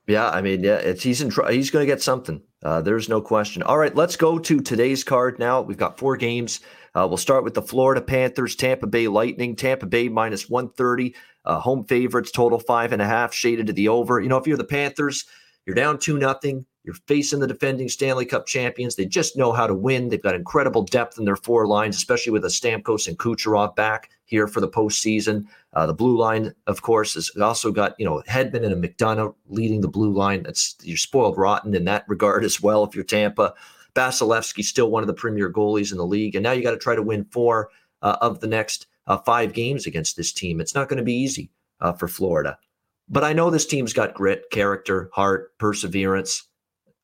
Yeah, I mean, yeah, it's he's in tr- he's going to get something. Uh, there's no question. All right, let's go to today's card now. We've got four games. Uh, we'll start with the Florida Panthers, Tampa Bay Lightning. Tampa Bay minus 130, uh, home favorites, total five and a half, shaded to the over. You know, if you're the Panthers, you're down two nothing. You're facing the defending Stanley Cup champions. They just know how to win. They've got incredible depth in their four lines, especially with a Stamkos and Kucherov back here for the postseason. Uh, the blue line, of course, has also got you know Hedman and a McDonagh leading the blue line. That's you're spoiled rotten in that regard as well. If you're Tampa, Vasilevskiy still one of the premier goalies in the league, and now you got to try to win four uh, of the next uh, five games against this team. It's not going to be easy uh, for Florida, but I know this team's got grit, character, heart, perseverance.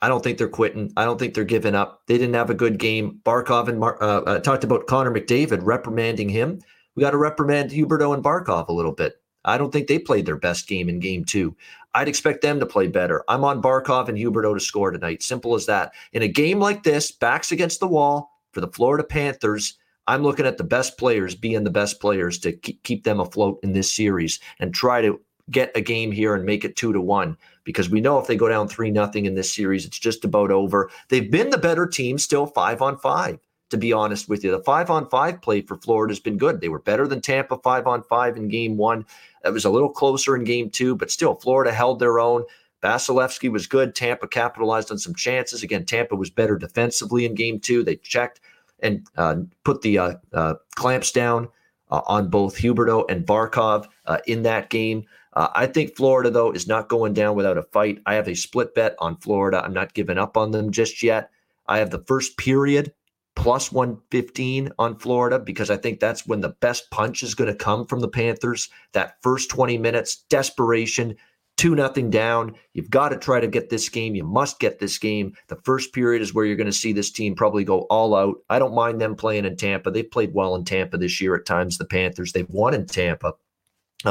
I don't think they're quitting. I don't think they're giving up. They didn't have a good game. Barkov and Mar- uh, uh, talked about Connor McDavid reprimanding him. We got to reprimand Huberdeau and Barkov a little bit. I don't think they played their best game in game two. I'd expect them to play better. I'm on Barkov and Huberdeau to score tonight. Simple as that. In a game like this, backs against the wall for the Florida Panthers, I'm looking at the best players being the best players to keep them afloat in this series and try to get a game here and make it two to one because we know if they go down three nothing in this series, it's just about over. They've been the better team, still five on five. To be honest with you, the five on five play for Florida has been good. They were better than Tampa five on five in game one. It was a little closer in game two, but still, Florida held their own. Vasilevskiy was good. Tampa capitalized on some chances. Again, Tampa was better defensively in game two. They checked and uh, put the uh, uh, clamps down uh, on both Huberdeau and Barkov uh, in that game. Uh, I think Florida, though, is not going down without a fight. I have a split bet on Florida. I'm not giving up on them just yet. I have the first period plus 115 on Florida because I think that's when the best punch is going to come from the Panthers. That first 20 minutes, desperation, 2 nothing down. You've got to try to get this game. You must get this game. The first period is where you're going to see this team probably go all out. I don't mind them playing in Tampa. They've played well in Tampa this year at times, the Panthers. They've won in Tampa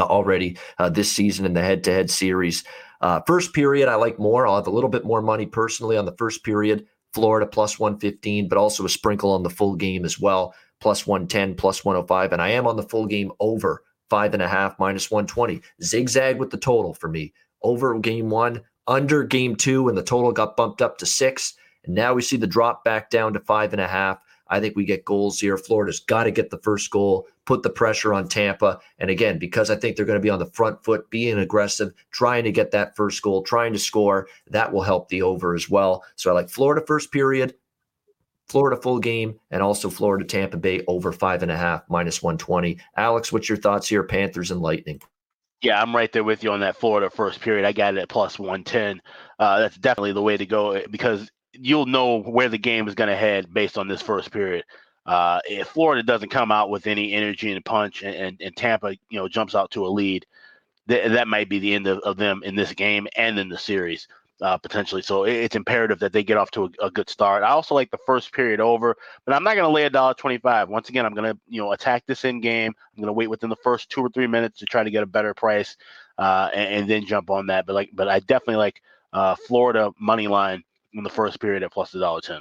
already uh, this season in the head-to-head series. Uh, first period, I like more. I'll have a little bit more money personally on the first period. Florida plus 115, but also a sprinkle on the full game as well, plus 110, plus 105. And I am on the full game over five and a half, minus 120. Zigzag with the total for me. Over game one, under game two, and the total got bumped up to six. And now we see the drop back down to five and a half. I think we get goals here. Florida's got to get the first goal, put the pressure on Tampa. And again, because I think they're going to be on the front foot, being aggressive, trying to get that first goal, trying to score, that will help the over as well. So I like Florida first period, Florida full game, and also Florida Tampa Bay over five and a half, minus 120. Alex, what's your thoughts here? Panthers and Lightning. Yeah, I'm right there with you on that Florida first period. I got it at plus 110. Uh, that's definitely the way to go because you'll know where the game is going to head based on this first period. Uh, if Florida doesn't come out with any energy and punch, and, and, and Tampa, you know, jumps out to a lead, th- that might be the end of, of, them in this game and in the series uh, potentially. So it, it's imperative that they get off to a, a, good start. I also like the first period over, but I'm not going to lay a dollar twenty-five. Once again, I'm going to you know attack this in game. I'm going to wait within the first two or three minutes to try to get a better price, uh, and, and, then jump on that. But like, but I definitely like uh, Florida money line in the first period at plus a dollar ten.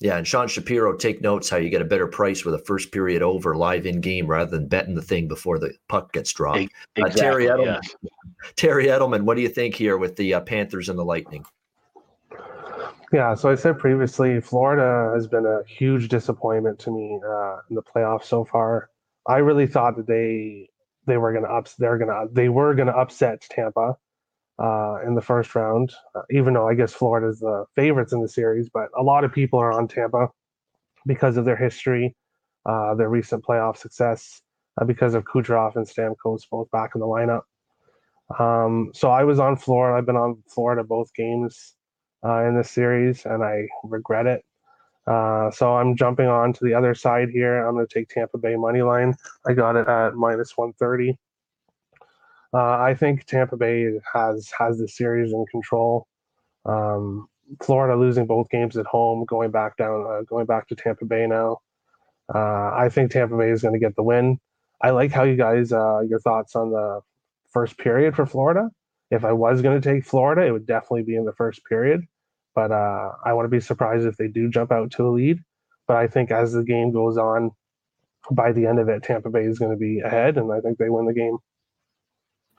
Yeah, and Sean Shapiro, take notes how you get a better price with a first period over live in game rather than betting the thing before the puck gets dropped. Exactly, uh, Terry Edelman, yes. Terry Edelman, what do you think here with the uh, Panthers and the Lightning? Yeah, so I said previously, Florida has been a huge disappointment to me uh, in the playoffs so far. I really thought that they they were going to ups they're going to they were going to upset Tampa uh, in the first round, uh, even though I guess Florida is the favorites in the series. But a lot of people are on Tampa because of their history, uh, their recent playoff success, uh, because of Kucherov and Stamkos both back in the lineup. Um, so I was on Florida. I've been on Florida both games uh, in this series, and I regret it. Uh, so I'm jumping on to the other side here. I'm going to take Tampa Bay money line. I got it at minus 130. Uh, I think Tampa Bay has has the series in control. Um, Florida losing both games at home, going back down, uh, going back to Tampa Bay now. Uh, I think Tampa Bay is going to get the win. I like how you guys uh, your thoughts on the first period for Florida. If I was going to take Florida, it would definitely be in the first period. But uh, I want to be surprised if they do jump out to a lead. But I think as the game goes on, by the end of it, Tampa Bay is going to be ahead, and I think they win the game.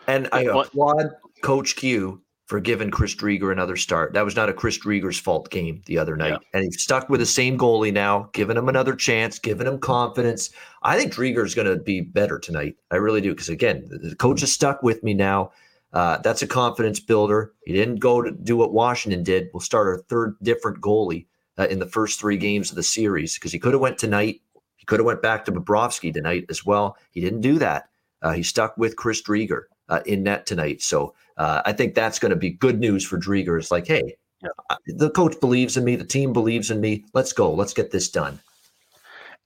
And I applaud Coach Q for giving Chris Driedger another start. That was not a Chris Driedger's fault game the other night. Yeah. And he's stuck with the same goalie now, giving him another chance, giving him confidence. I think Driedger is going to be better tonight. I really do. Because again, the coach is stuck with me now. Uh, that's a confidence builder. He didn't go to do what Washington did. We'll start our third different goalie uh, in the first three games of the series because he could have went tonight. He could have went back to Bobrovsky tonight as well. He didn't do that. Uh, he stuck with Chris Driedger uh, in net tonight. So uh, I think that's going to be good news for Driedger. It's like, hey, yeah. the coach believes in me, the team believes in me. Let's go. Let's get this done.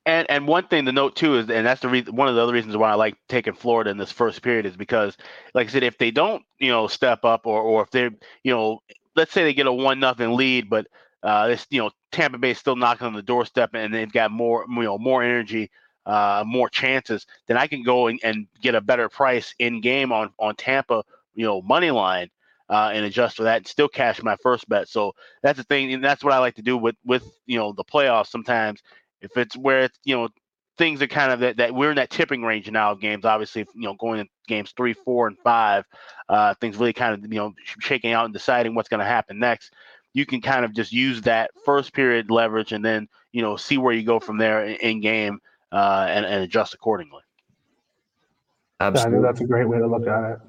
And and one thing to note too is, and that's the reason, one of the other reasons why I like taking Florida in this first period is because, like I said, if they don't, you know, step up, or or if they're, you know, let's say they get a one nothing lead, but uh, this, you know, Tampa Bay still knocking on the doorstep, and they've got more, you know, more energy uh, more chances, then I can go and, and, get a better price in game on on Tampa, you know, money line, uh, and adjust for that, and still cash my first bet. So that's the thing, and that's what I like to do with with you know the playoffs. Sometimes if it's where it's you know things are kind of that, that we're in that tipping range now of games. Obviously, you know, going in games three, four, and five, uh, things really kind of you know shaking out and deciding what's going to happen next. You can kind of just use that first period leverage and then you know see where you go from there in, in game uh, and, and adjust accordingly. Absolutely. I think that's a great way to look at it.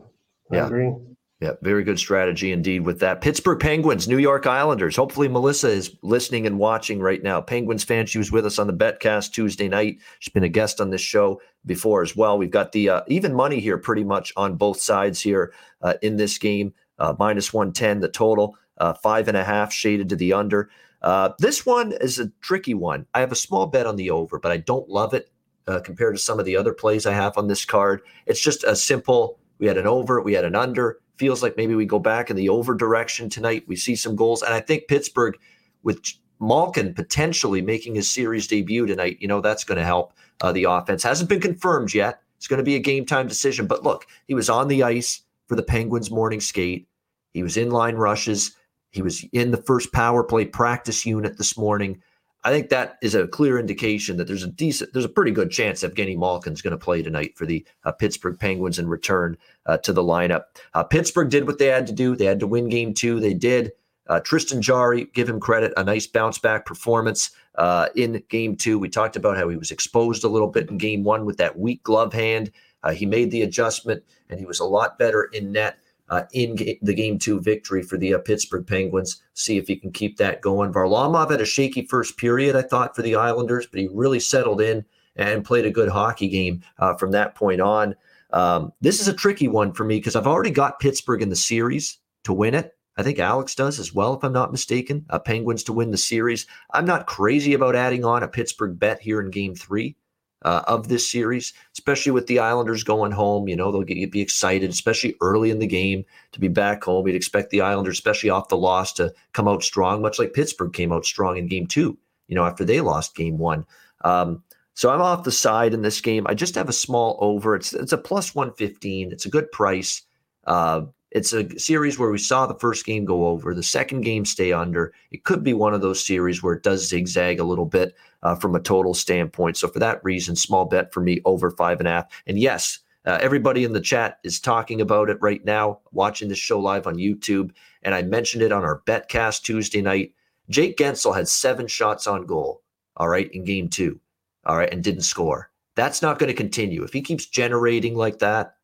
I yeah. agree. Yeah, very good strategy indeed with that. Pittsburgh Penguins, New York Islanders. Hopefully, Melissa is listening and watching right now. Penguins fan, she was with us on the Betcast Tuesday night. She's been a guest on this show before as well. We've got the uh, even money here pretty much on both sides here uh, in this game. Uh, minus 110, the total, uh, five and a half shaded to the under. Uh, this one is a tricky one. I have a small bet on the over, but I don't love it uh, compared to some of the other plays I have on this card. It's just a simple. We had an over, we had an under. Feels like maybe we go back in the over direction tonight. We see some goals, and I think Pittsburgh with Malkin potentially making his series debut tonight. You know that's going to help uh, the offense. Hasn't been confirmed yet. It's going to be a game time decision. But look, he was on the ice for the Penguins morning skate. He was in line rushes. He was in the first power play practice unit this morning. I think that is a clear indication that there's a decent, there's a pretty good chance Evgeny Malkin's going to play tonight for the uh, Pittsburgh Penguins and return uh, to the lineup. Uh, Pittsburgh did what they had to do. They had to win game two. They did. Uh, Tristan Jarry, give him credit, a nice bounce back performance uh, in game two. We talked about how he was exposed a little bit in game one with that weak glove hand. Uh, he made the adjustment and he was a lot better in net uh, in ga- the game two victory for the uh, Pittsburgh Penguins. See if he can keep that going. Varlamov had a shaky first period, I thought, for the Islanders, but he really settled in and played a good hockey game uh, from that point on. Um, this is a tricky one for me because I've already got Pittsburgh in the series to win it. I think Alex does as well, if I'm not mistaken. Uh, Penguins to win the series. I'm not crazy about adding on a Pittsburgh bet here in game three uh, of this series, especially with the Islanders going home. You know, they'll get be excited, especially early in the game to be back home. You'd expect the Islanders, especially off the loss, to come out strong, much like Pittsburgh came out strong in game two, you know, after they lost game one. Um, so I'm off the side in this game. I just have a small over. It's it's a plus 115. It's a good price. Uh, it's a series where we saw the first game go over, the second game stay under. It could be one of those series where it does zigzag a little bit uh, from a total standpoint. So for that reason, small bet for me over five and a half. And yes, uh, everybody in the chat is talking about it right now, watching this show live on YouTube. And I mentioned it on our Betcast Tuesday night. Jake Guentzel had seven shots on goal, all right, in game two, all right, and didn't score. That's not going to continue. If he keeps generating like that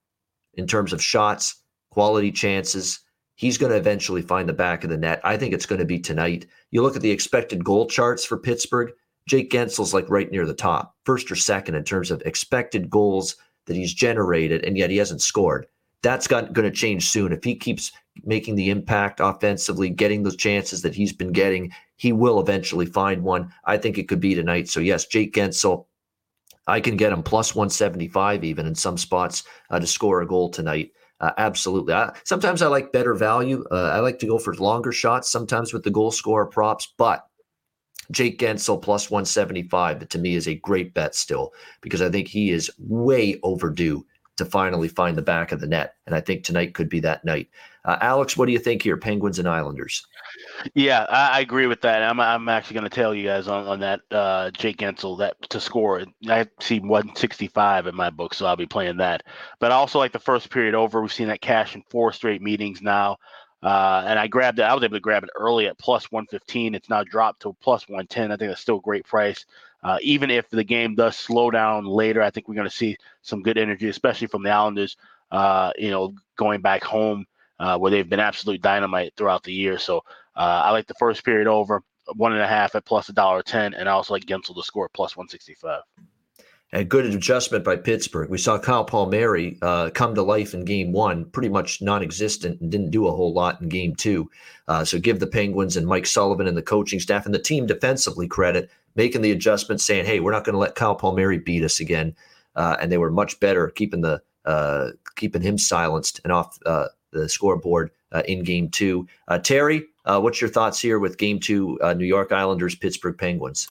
in terms of shots, quality chances. He's going to eventually find the back of the net. I think it's going to be tonight. You look at the expected goal charts for Pittsburgh. Jake Guentzel's like right near the top, first or second in terms of expected goals that he's generated, and yet he hasn't scored. That's got, going to change soon. If he keeps making the impact offensively, getting those chances that he's been getting, he will eventually find one. I think it could be tonight. So yes, Jake Guentzel. I can get him plus 175 even in some spots uh, to score a goal tonight. Uh, absolutely. I, sometimes I like better value. Uh, I like to go for longer shots, sometimes with the goal scorer props, but Jake Guentzel plus 175 to me is a great bet still because I think he is way overdue to finally find the back of the net. And I think tonight could be that night. Uh, Alex, what do you think here, Penguins and Islanders? Yeah, I, I agree with that. I'm, I'm actually going to tell you guys on, on that uh, Jake Guentzel that to score. I see 165 in my book, so I'll be playing that. But I also like the first period over. We've seen that cash in four straight meetings now. Uh, and I grabbed it. I was able to grab it early at plus 115. It's now dropped to plus 110. I think that's still a great price. Uh, even if the game does slow down later, I think we're going to see some good energy, especially from the Islanders. Uh, you know, going back home uh, where they've been absolute dynamite throughout the year. So uh, I like the first period over one and a half at plus a dollar ten, and I also like Guentzel to score plus 165 and good adjustment by Pittsburgh. We saw Kyle Palmieri uh, come to life in game one, pretty much non existent and didn't do a whole lot in game two. Uh, so give the Penguins and Mike Sullivan and the coaching staff and the team defensively credit, making the adjustment, saying, hey, we're not going to let Kyle Palmieri beat us again. Uh, and they were much better keeping the uh, keeping him silenced and off uh, the scoreboard uh, in game two. Terry, what's your thoughts here with game two, New York Islanders, Pittsburgh Penguins?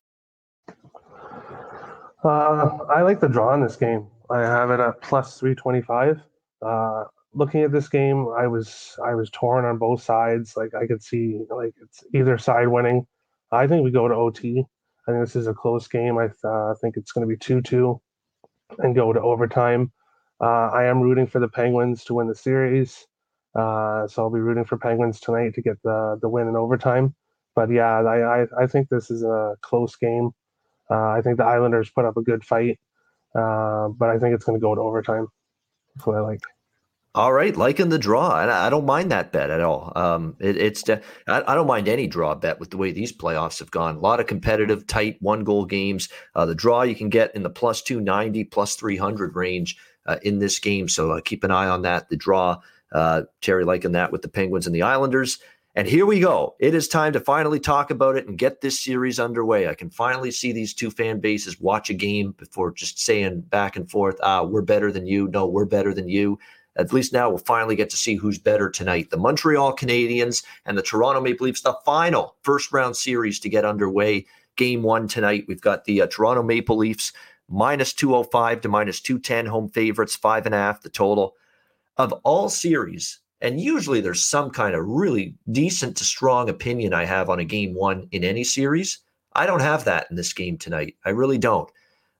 Uh, I like the draw in this game. I have it at plus three twenty five. Uh, looking at this game, I was I was torn on both sides. Like I could see like it's either side winning. I think we go to OT. I think this is a close game. I uh, think it's going to be two two, and go to overtime. Uh, I am rooting for the Penguins to win the series, uh, so I'll be rooting for Penguins tonight to get the the win in overtime. But yeah, I I, I think this is a close game. Uh, I think the Islanders put up a good fight, uh, but I think it's going to go to overtime. That's what I like. All right, liking the draw, and I don't mind that bet at all. Um, it, it's I, I, don't mind any draw bet with the way these playoffs have gone. A lot of competitive, tight one goal games. Uh, the draw you can get in the plus two ninety, plus three hundred range uh, in this game. So uh, keep an eye on that. The draw, uh, Terry liking that with the Penguins and the Islanders. And here we go. It is time to finally talk about it and get this series underway. I can finally see these two fan bases watch a game before just saying back and forth, ah, we're better than you. No, we're better than you. At least now we'll finally get to see who's better tonight. The Montreal Canadiens and the Toronto Maple Leafs, the final first round series to get underway. Game one tonight. We've got the uh, Toronto Maple Leafs minus 205 to minus 210 home favorites, five and a half the total. Of all series, and usually there's some kind of really decent to strong opinion I have on a game one in any series. I don't have that in this game tonight. I really don't.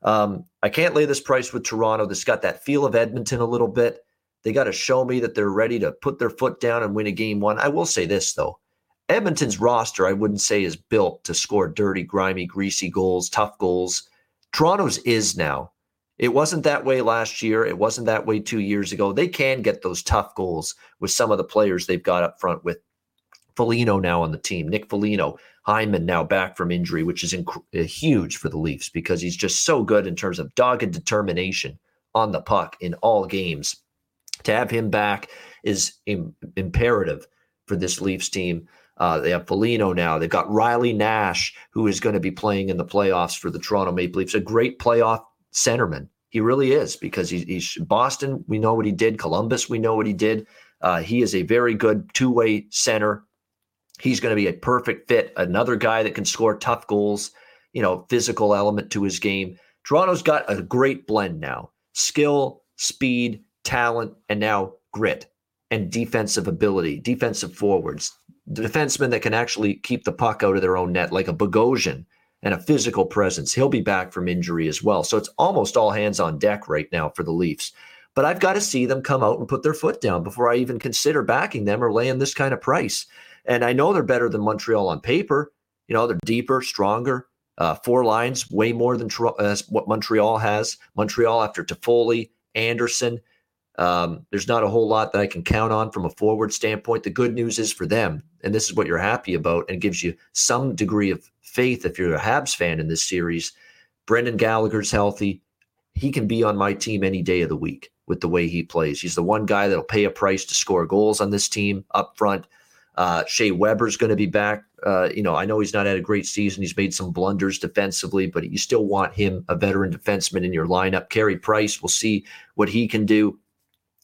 Um, I can't lay this price with Toronto. This got that feel of Edmonton a little bit. They got to show me that they're ready to put their foot down and win a game one. I will say this, though. Edmonton's roster, I wouldn't say is built to score dirty, grimy, greasy goals, tough goals. Toronto's is now. It wasn't that way last year. It wasn't that way two years ago. They can get those tough goals with some of the players they've got up front with Foligno now on the team, Nick Foligno, Hyman now back from injury, which is inc- uh, huge for the Leafs because he's just so good in terms of dogged determination on the puck in all games. To have him back is Im- imperative for this Leafs team. Uh, they have Foligno now. They've got Riley Nash, who is going to be playing in the playoffs for the Toronto Maple Leafs. A great playoff centerman. He really is because he's, Boston. We know what he did. Columbus. We know what he did. Uh, he is a very good two way center. He's going to be a perfect fit. Another guy that can score tough goals. You know, physical element to his game. Toronto's got a great blend now: skill, speed, talent, and now grit and defensive ability. Defensive forwards, the defensemen that can actually keep the puck out of their own net, like a Bogosian and a physical presence. He'll be back from injury as well. So it's almost all hands on deck right now for the Leafs. But I've got to see them come out and put their foot down before I even consider backing them or laying this kind of price. And I know they're better than Montreal on paper. You know, they're deeper, stronger, uh, four lines, way more than uh, what Montreal has. Montreal after Toffoli, Anderson. Um, there's not a whole lot that I can count on from a forward standpoint. The good news is for them, and this is what you're happy about, and gives you some degree of faith if you're a Habs fan in this series. Brendan Gallagher's healthy. He can be on my team any day of the week with the way he plays. He's the one guy that'll pay a price to score goals on this team up front. Uh, Shea Weber's going to be back. Uh, you know, I know he's not had a great season. He's made some blunders defensively, but you still want him, a veteran defenseman, in your lineup. Carey Price, we'll see what he can do.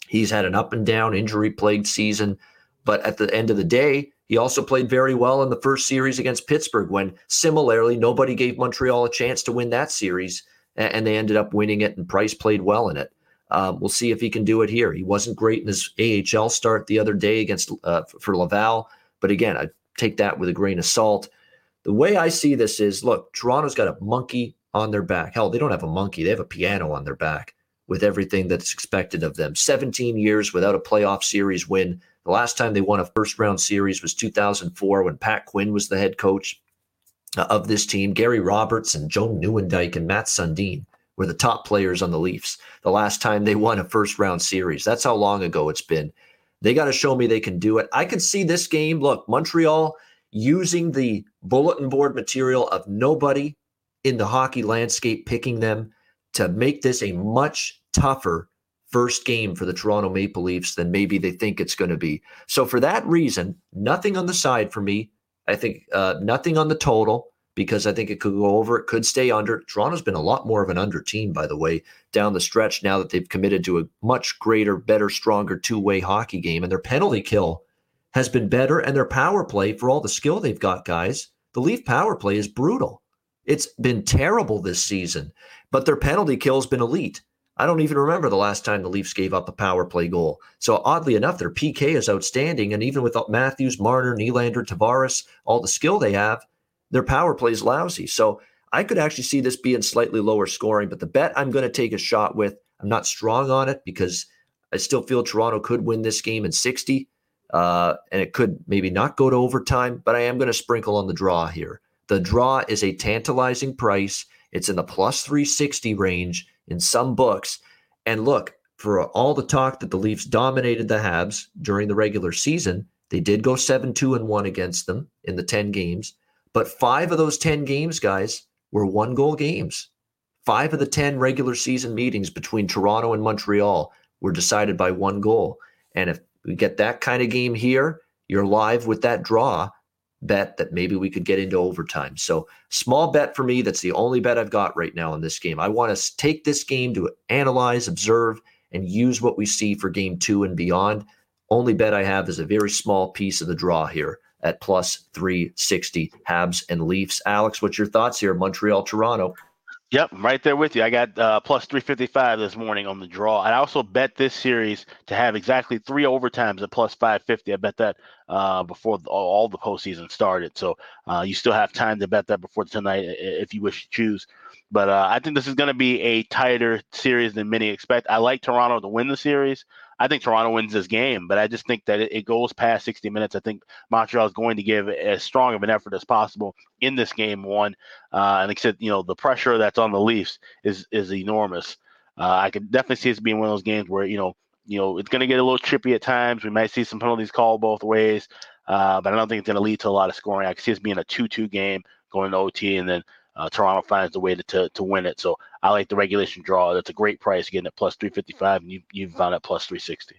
He's had an up and down, injury plagued season. But at the end of the day, he also played very well in the first series against Pittsburgh when similarly nobody gave Montreal a chance to win that series and they ended up winning it and Price played well in it. Um, we'll see if he can do it here. He wasn't great in his AHL start the other day against uh, for Laval, but again, I take that with a grain of salt. The way I see this is, look, Toronto's got a monkey on their back. Hell, they don't have a monkey; they have a piano on their back with everything that's expected of them. 17 years without a playoff series win. The last time they won a first round series was 2004 when Pat Quinn was the head coach uh, of this team. Gary Roberts and Joe Nieuwendyk and Mats Sundin were the top players on the Leafs the last time they won a first round series. That's how long ago it's been. They got to show me they can do it. I can see this game. Look, Montreal using the bulletin board material of nobody in the hockey landscape picking them to make this a much tougher first game for the Toronto Maple Leafs than maybe they think it's going to be. So for that reason, nothing on the side for me. I think uh, nothing on the total because I think it could go over. It could stay under. Toronto's been a lot more of an under team, by the way, down the stretch now that they've committed to a much greater, better, stronger two way hockey game. And their penalty kill has been better, and their power play for all the skill they've got, guys. The Leaf power play is brutal. It's been terrible this season, but their penalty kill has been elite. I don't even remember the last time the Leafs gave up a power play goal. So oddly enough, their PK is outstanding. And even with Matthews, Marner, Nylander, Tavares, all the skill they have, their power play is lousy. So I could actually see this being slightly lower scoring, but the bet I'm going to take a shot with, I'm not strong on it because I still feel Toronto could win this game in 60. Uh, and it could maybe not go to overtime, but I am going to sprinkle on the draw here. The draw is a tantalizing price. It's in the plus 360 range in some books. And look, for all the talk that the Leafs dominated the Habs during the regular season, they did go 7 2 and 1 against them in the 10 games. But five of those 10 games, guys, were one goal games. Five of the 10 regular season meetings between Toronto and Montreal were decided by one goal. And if we get that kind of game here, you're live with that draw bet that maybe we could get into overtime. So, small bet for me. That's the only bet I've got right now in this game. I want to take this game to analyze, observe, and use what we see for game two and beyond. Only bet I have is a very small piece of the draw here at plus 360 Habs and Leafs. Alex, what's your thoughts here? Montreal, Toronto. Yep, I'm right there with you. I got uh, plus 355 this morning on the draw. I also bet this series to have exactly three overtimes at plus 550. I bet that uh, before the, all the postseason started. So uh, you still have time to bet that before tonight if you wish to choose. But uh, I think this is going to be a tighter series than many expect. I like Toronto to win the series. I think Toronto wins this game, but I just think that it, it goes past 60 minutes. I think Montreal is going to give as strong of an effort as possible in this game one. Uh, and said, you know, the pressure that's on the Leafs is is enormous. Uh, I could definitely see this being one of those games where you know, you know, it's going to get a little trippy at times. We might see some penalties called both ways, uh, but I don't think it's going to lead to a lot of scoring. I can see this being a two-two game going to OT, and then uh, Toronto finds a way to, to, to win it. So I like the regulation draw. That's a great price getting at plus 355, and you, you found it plus 360.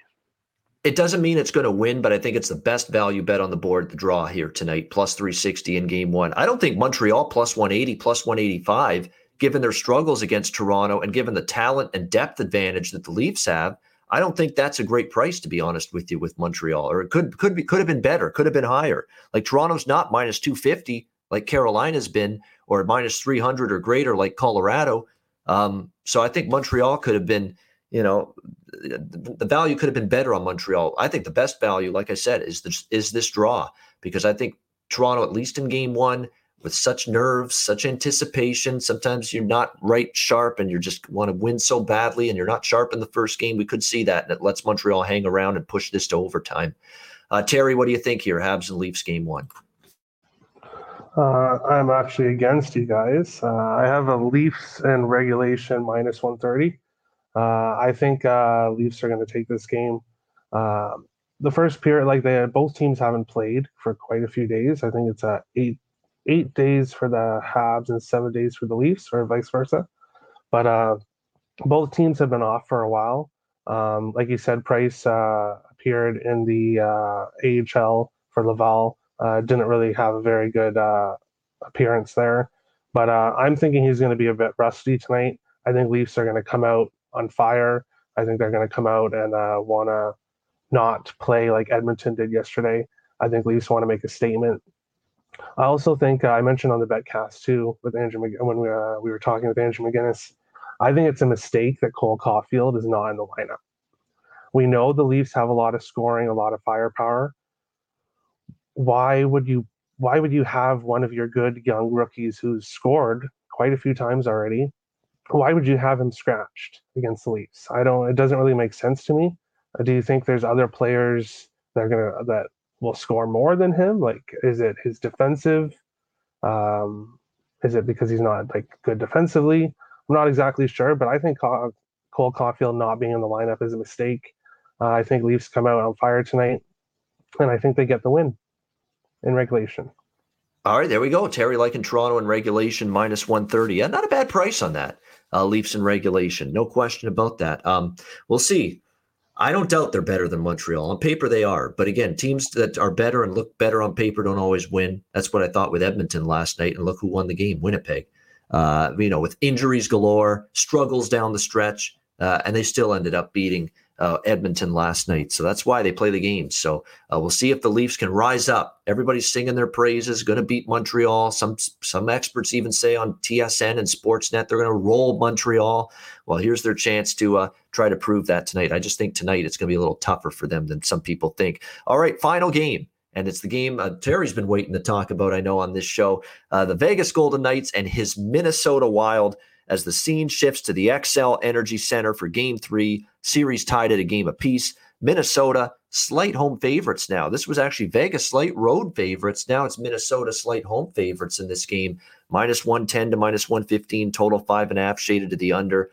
It doesn't mean it's going to win, but I think it's the best value bet on the board, the draw here tonight, plus 360 in game one. I don't think Montreal plus 180, plus 185, given their struggles against Toronto and given the talent and depth advantage that the Leafs have, I don't think that's a great price to be honest with you with Montreal. Or it could could be could have been better, could have been higher. Like Toronto's not minus 250 like Carolina's been or minus 300 or greater like Colorado. Um, so I think Montreal could have been, you know, the value could have been better on Montreal. I think the best value, like I said, is this is this draw because I think Toronto, at least in game one, with such nerves, such anticipation, sometimes you're not right sharp and you just want to win so badly and you're not sharp in the first game. We could see that, and it lets Montreal hang around and push this to overtime. Uh, Terry, what do you think here? Habs and Leafs game one. Uh, I'm actually against you guys. Uh, I have a Leafs and regulation minus 130. Uh, I think uh, Leafs are going to take this game. Um, the first period, like they both teams haven't played for quite a few days. I think it's uh, eight eight days for the Habs and seven days for the Leafs, or vice versa. But uh, both teams have been off for a while. Um, like you said, Price appeared in the AHL for Laval. Uh, didn't really have a very good uh, appearance there. But uh, I'm thinking he's going to be a bit rusty tonight. I think Leafs are going to come out on fire. I think they're going to come out and uh, want to not play like Edmonton did yesterday. I think Leafs want to make a statement. I also think uh, I mentioned on the betcast too with Andrew McG- when we, uh, we were talking with Andrew McGinnis. I think it's a mistake that Cole Caufield is not in the lineup. We know the Leafs have a lot of scoring, a lot of firepower. Why would you why would you have one of your good young rookies who's scored quite a few times already? Why would you have him scratched against the Leafs? I don't. It doesn't really make sense to me. Uh, do you think there's other players that are gonna that will score more than him? Like, is it his defensive? Um, is it because he's not like good defensively? I'm not exactly sure, but I think Cole Caufield not being in the lineup is a mistake. Uh, I think Leafs come out on fire tonight, and I think they get the win in regulation. All right, there we go. Terry like in Toronto in regulation minus 130. Yeah, not a bad price on that. Uh, Leafs in regulation. No question about that. Um, we'll see. I don't doubt they're better than Montreal. On paper, they are. But again, teams that are better and look better on paper don't always win. That's what I thought with Edmonton last night. And look who won the game Winnipeg. Uh, you know, with injuries galore, struggles down the stretch, uh, and they still ended up beating uh, Edmonton last night. So that's why they play the game. So uh, we'll see if the Leafs can rise up. Everybody's singing their praises. Going to beat Montreal. Some some experts even say on TSN and Sportsnet they're going to roll Montreal. Well, here's their chance to uh, try to prove that tonight. I just think tonight it's going to be a little tougher for them than some people think. All right, final game. And it's the game uh, Terry's been waiting to talk about, I know, on this show. Uh, the Vegas Golden Knights and his Minnesota Wild as the scene shifts to the Xcel Energy Center for game three. Series tied at a game apiece. Minnesota, slight home favorites now. This was actually Vegas slight road favorites. Now it's Minnesota slight home favorites in this game. Minus 110 to minus 115, total five and a half, shaded to the under.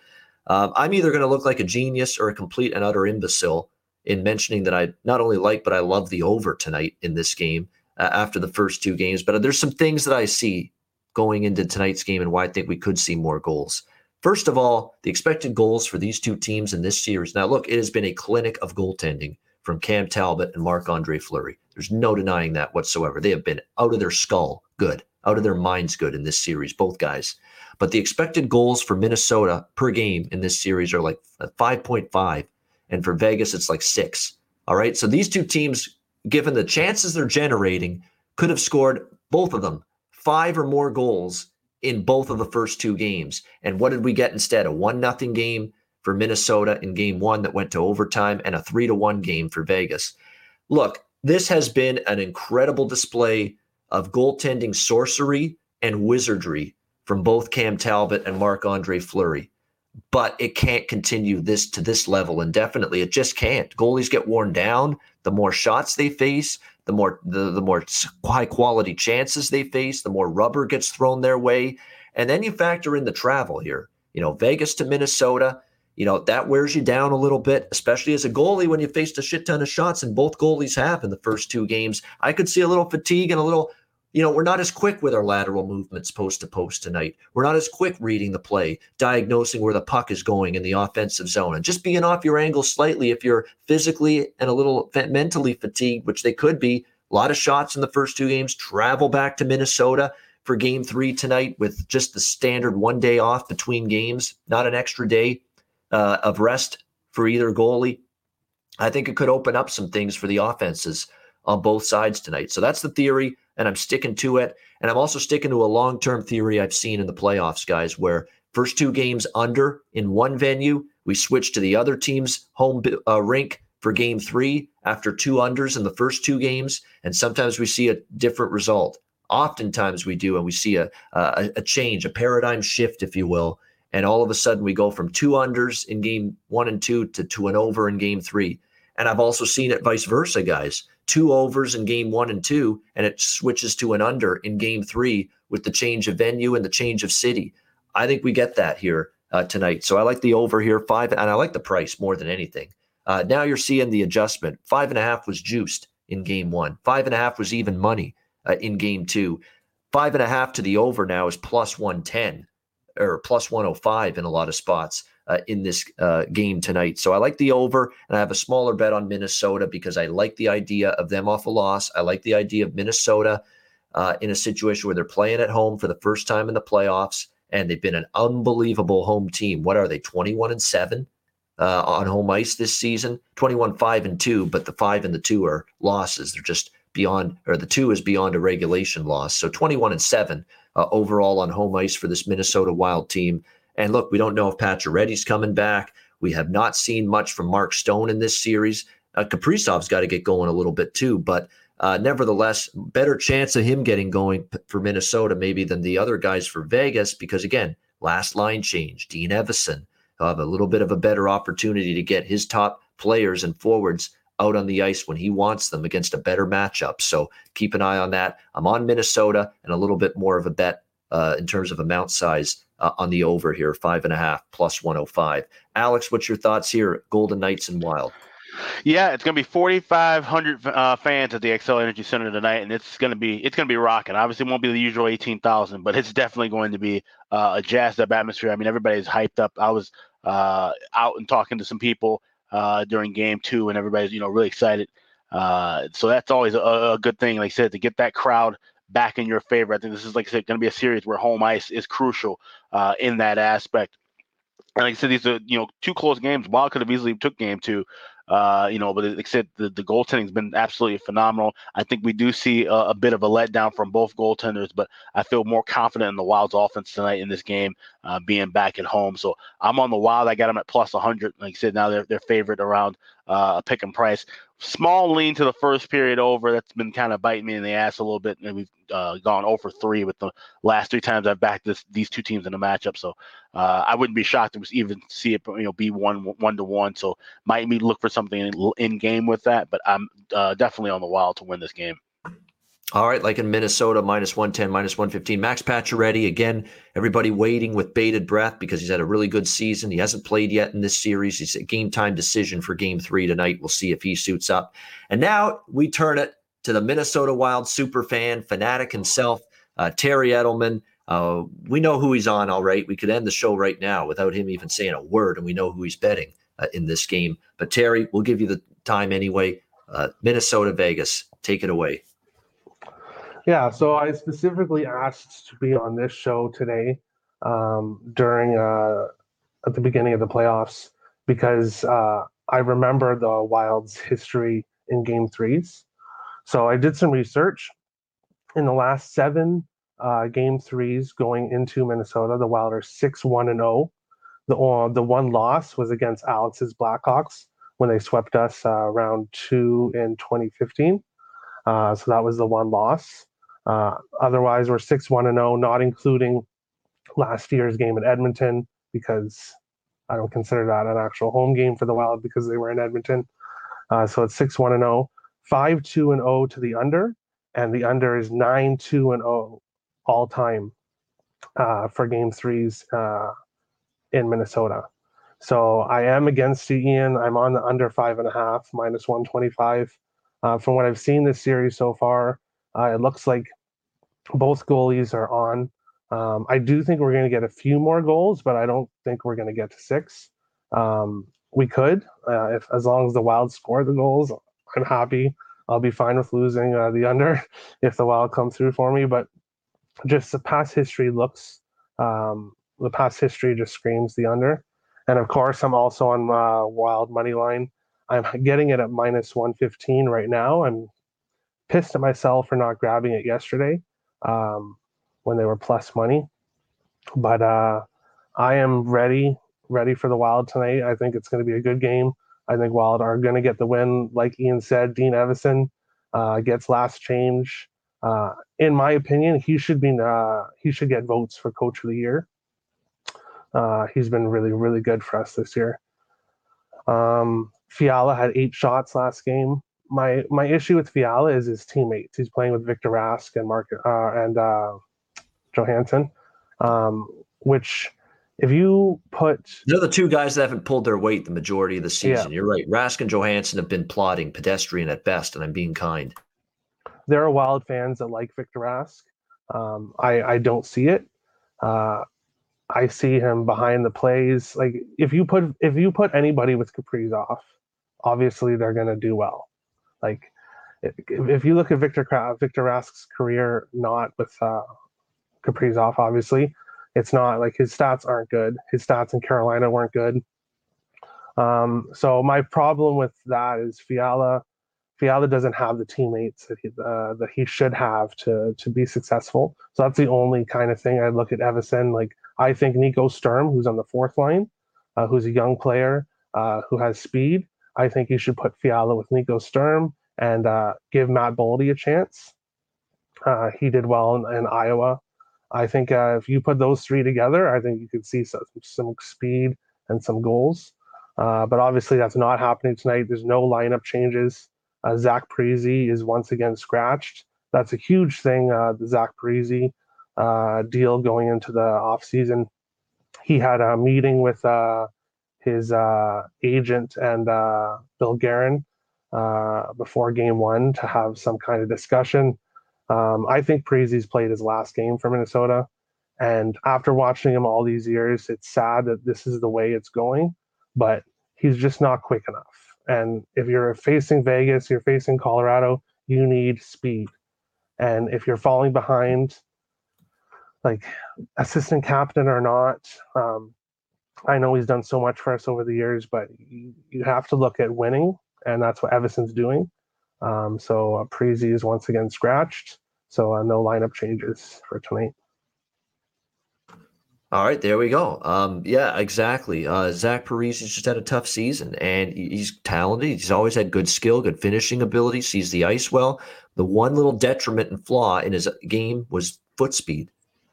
Um, I'm either going to look like a genius or a complete and utter imbecile in mentioning that I not only like, but I love the over tonight in this game uh, after the first two games. But there's some things that I see going into tonight's game and why I think we could see more goals. First of all, the expected goals for these two teams in this series. Now, look, it has been a clinic of goaltending from Cam Talbot and Marc Andre Fleury. There's no denying that whatsoever. They have been out of their skull good, out of their minds good in this series, both guys. But the expected goals for Minnesota per game in this series are like 5.5. And for Vegas, it's like six. All right. So these two teams, given the chances they're generating, could have scored both of them five or more goals in both of the first two games. And what did we get instead? A one nothing game for Minnesota in game one that went to overtime and a three to one game for Vegas. Look, this has been an incredible display of goaltending sorcery and wizardry from both Cam Talbot and Marc Andre Fleury. But it can't continue this to this level indefinitely. It just can't. Goalies get worn down. The more shots they face, the more the, the more high quality chances they face, the more rubber gets thrown their way. And then you factor in the travel here. You know, Vegas to Minnesota, you know, that wears you down a little bit, especially as a goalie when you faced a shit ton of shots, and both goalies have in the first two games. I could see a little fatigue and a little you know, we're not as quick with our lateral movements post to post tonight. We're not as quick reading the play, diagnosing where the puck is going in the offensive zone, and just being off your angle slightly if you're physically and a little mentally fatigued, which they could be. A lot of shots in the first two games. Travel back to Minnesota for game three tonight with just the standard one day off between games, not an extra day uh, of rest for either goalie. I think it could open up some things for the offenses on both sides tonight. So that's the theory and I'm sticking to it. And I'm also sticking to a long term theory I've seen in the playoffs, guys, where first two games under in one venue, we switch to the other team's home uh, rink for game three after two unders in the first two games. And sometimes we see a different result. Oftentimes we do, and we see a, a, a change, a paradigm shift, if you will. And all of a sudden we go from two unders in game one and two to two and over in game three. And I've also seen it vice versa, guys two overs in game one and two, and it switches to an under in game three with the change of venue and the change of city. I think we get that here uh, tonight. So I like the over here, five, and I like the price more than anything. Uh, now you're seeing the adjustment. Five and a half was juiced in game one, five and a half was even money uh, in game two. Five and a half to the over now is plus 110 or plus 105 in a lot of spots. Uh, in this uh, game tonight. So I like the over, and I have a smaller bet on Minnesota because I like the idea of them off a loss. I like the idea of Minnesota uh, in a situation where they're playing at home for the first time in the playoffs, and they've been an unbelievable home team. What are they, 21 and 7? Uh, on home ice this season 21 5 and 2 but the 5 and the 2 are losses they're just beyond or the 2 is beyond a regulation loss so 21 and 7 uh, overall on home ice for this Minnesota Wild team and look, we don't know if Pacioretty's coming back. We have not seen much from Mark Stone in this series. Uh, Kaprizov's got to get going a little bit too, but uh, nevertheless, better chance of him getting going for Minnesota maybe than the other guys for Vegas because again, last line change. Dean Evason will have a little bit of a better opportunity to get his top players and forwards out on the ice when he wants them against a better matchup. So keep an eye on that. I'm on Minnesota and a little bit more of a bet uh, in terms of amount size uh, on the over here, five and a half plus 105. Alex, what's your thoughts here? Golden Knights and Wild. Yeah, it's going to be 4,500 uh, fans at the Xcel Energy Center tonight, and it's going to be it's going to be rocking. Obviously, it won't be the usual 18,000, but it's definitely going to be uh, a jazzed up atmosphere. I mean, everybody's hyped up. I was uh, out and talking to some people uh, during Game Two, and everybody's you know really excited. Uh, so that's always a, a, good thing. Like I said, to get that crowd back in your favor. I think this is like I said, going to be a series where home ice is crucial uh, in that aspect. And like I said, these are you know two close games. Wild could have easily took game two, uh, you know, but like I said, the, the goaltending's been absolutely phenomenal. I think we do see a, a, bit of a letdown from both goaltenders, but I feel more confident in the Wild's offense tonight in this game, uh, being back at home. So I'm on the Wild. I got them at plus 100. Like I said, now they're, they're favorite around uh, a pick and price small lean to the first period over. That's been kind of biting me in the ass a little bit, and we've uh, gone over three with the last three times I've backed this these two teams in a matchup. So uh, I wouldn't be shocked to even see it you know be one one to one. So might me look for something in, in game with that, but I'm uh, definitely on the wild to win this game. All right, like in Minnesota, minus 110, minus 115. Max Pacioretty, again, everybody waiting with bated breath because he's had a really good season. He hasn't played yet in this series. He's a game time decision for game three tonight. We'll see if he suits up. And now we turn it to the Minnesota Wild super fan, fanatic himself, uh, Terry Edelman. Uh, we know who he's on, all right. We could end the show right now without him even saying a word, and we know who he's betting uh, in this game. But Terry, we'll give you the time anyway. Uh, Minnesota, Vegas, take it away. Yeah, so I specifically asked to be on this show today um, during uh, at the beginning of the playoffs because uh, I remember the Wild's history in Game Threes. So I did some research. In the last seven uh, Game Threes going into Minnesota, the Wild are six one and zero. Oh. The uh, the one loss was against Alex's Blackhawks when they swept us uh, round two in 2015. Uh, so that was the one loss. Uh, otherwise, we're six one and zero, oh, not including last year's game in Edmonton because I don't consider that an actual home game for the Wild because they were in Edmonton. Uh, so it's six one and zero, oh. five two and zero to the under, and the under is nine two and zero all time uh, for game threes uh, in Minnesota. So I am against you, Ian. I'm on the under five and a half, minus 125. Uh, from what I've seen this series so far, uh, it looks like both goalies are on. Um, I do think we're going to get a few more goals, but I don't think we're going to get to six. Um, we could, uh, if as long as the Wild score the goals, I'm happy. I'll be fine with losing uh, the under if the Wild come through for me. But just the past history looks, um, the past history just screams the under. And of course, I'm also on uh, Wild money line. I'm getting it at minus 115 right now. I'm pissed at myself for not grabbing it yesterday um, when they were plus money. But uh, I am ready, ready for the Wild tonight. I think it's going to be a good game. I think Wild are going to get the win. Like Ian said, Dean Evason uh, gets last change. Uh, in my opinion, he should be uh, he should get votes for Coach of the Year. Uh, he's been really, really good for us this year. Um, Fiala had eight shots last game my my issue with Fiala is his teammates. He's playing with Victor Rask and Mark uh, and uh, Johansson, um, which if you put they're the two guys that haven't pulled their weight the majority of the season. Yeah. You're right. Rask and Johansson have been plodding, pedestrian at best, and I'm being kind. There are wild fans that like Victor Rask. Um, I I don't see it. Uh, I see him behind the plays. Like if you put if you put anybody with Kaprizov, obviously they're going to do well. Like if, you look at Victor Victor Rask's career, not with uh, Kaprizov, obviously, it's not like his stats aren't good. His stats in Carolina weren't good. Um, so my problem with that is Fiala. Fiala doesn't have the teammates that he uh, that he should have to to be successful. So that's the only kind of thing I look at Evason. Like I think Nico Sturm, who's on the fourth line, uh, who's a young player uh, who has speed. I think you should put Fiala with Nico Sturm and uh, give Matt Boldy a chance. Uh, he did well in, in Iowa. I think uh, if you put those three together, I think you could see some, some speed and some goals. Uh, but obviously, that's not happening tonight. There's no lineup changes. Uh, Zach Parise is once again scratched. That's a huge thing. Uh, the Zach Parise uh, deal going into the offseason. He had a meeting with uh, his agent and Bill Guerin before game one to have some kind of discussion. Um, I think Parise's played his last game for Minnesota. And after watching him all these years, it's sad that this is the way it's going, but he's just not quick enough. And if you're facing Vegas, you're facing Colorado, you need speed. And if you're falling behind, like assistant captain or not, um, I know he's done so much for us over the years, but you, you have to look at winning, and that's what Evason's doing. Um, so uh, Parise is once again scratched. So uh, no lineup changes for tonight. All right, there we go. Um, yeah, exactly. Uh, Zach Parise just had a tough season, and he's talented. He's always had good skill, good finishing ability, sees the ice well. The one little detriment and flaw in his game was foot speed,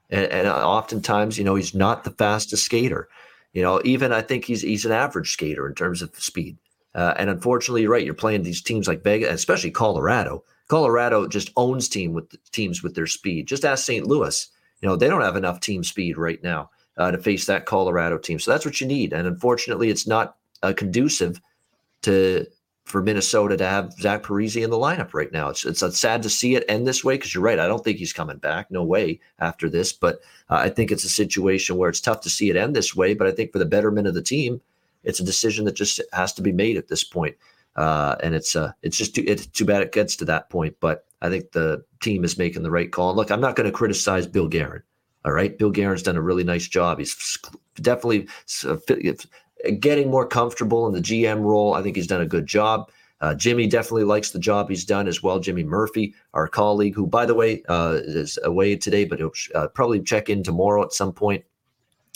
and, and uh, oftentimes, you know, he's not the fastest skater. You know, even I think he's he's an average skater in terms of speed. Uh, and unfortunately, you're right. You're playing these teams like Vegas, especially Colorado. Colorado just owns team with teams with their speed. Just ask St. Louis. You know they don't have enough team speed right now uh, to face that Colorado team. So that's what you need. And unfortunately, it's not uh, conducive to for Minnesota to have Zach Parise in the lineup right now. It's it's sad to see it end this way because you're right. I don't think he's coming back. No way after this. But uh, I think it's a situation where it's tough to see it end this way. But I think for the betterment of the team, it's a decision that just has to be made at this point. Uh, and it's uh, it's just too, it's too bad it gets to that point. But I think the team is making the right call. And look, I'm not going to criticize Bill Guerin. All right, Bill Guerin's done a really nice job. He's definitely uh, getting more comfortable in the GM role. I think he's done a good job. Uh, Jimmy definitely likes the job he's done as well. Jimmy Murphy, our colleague, who, by the way, uh, is away today, but he'll uh, probably check in tomorrow at some point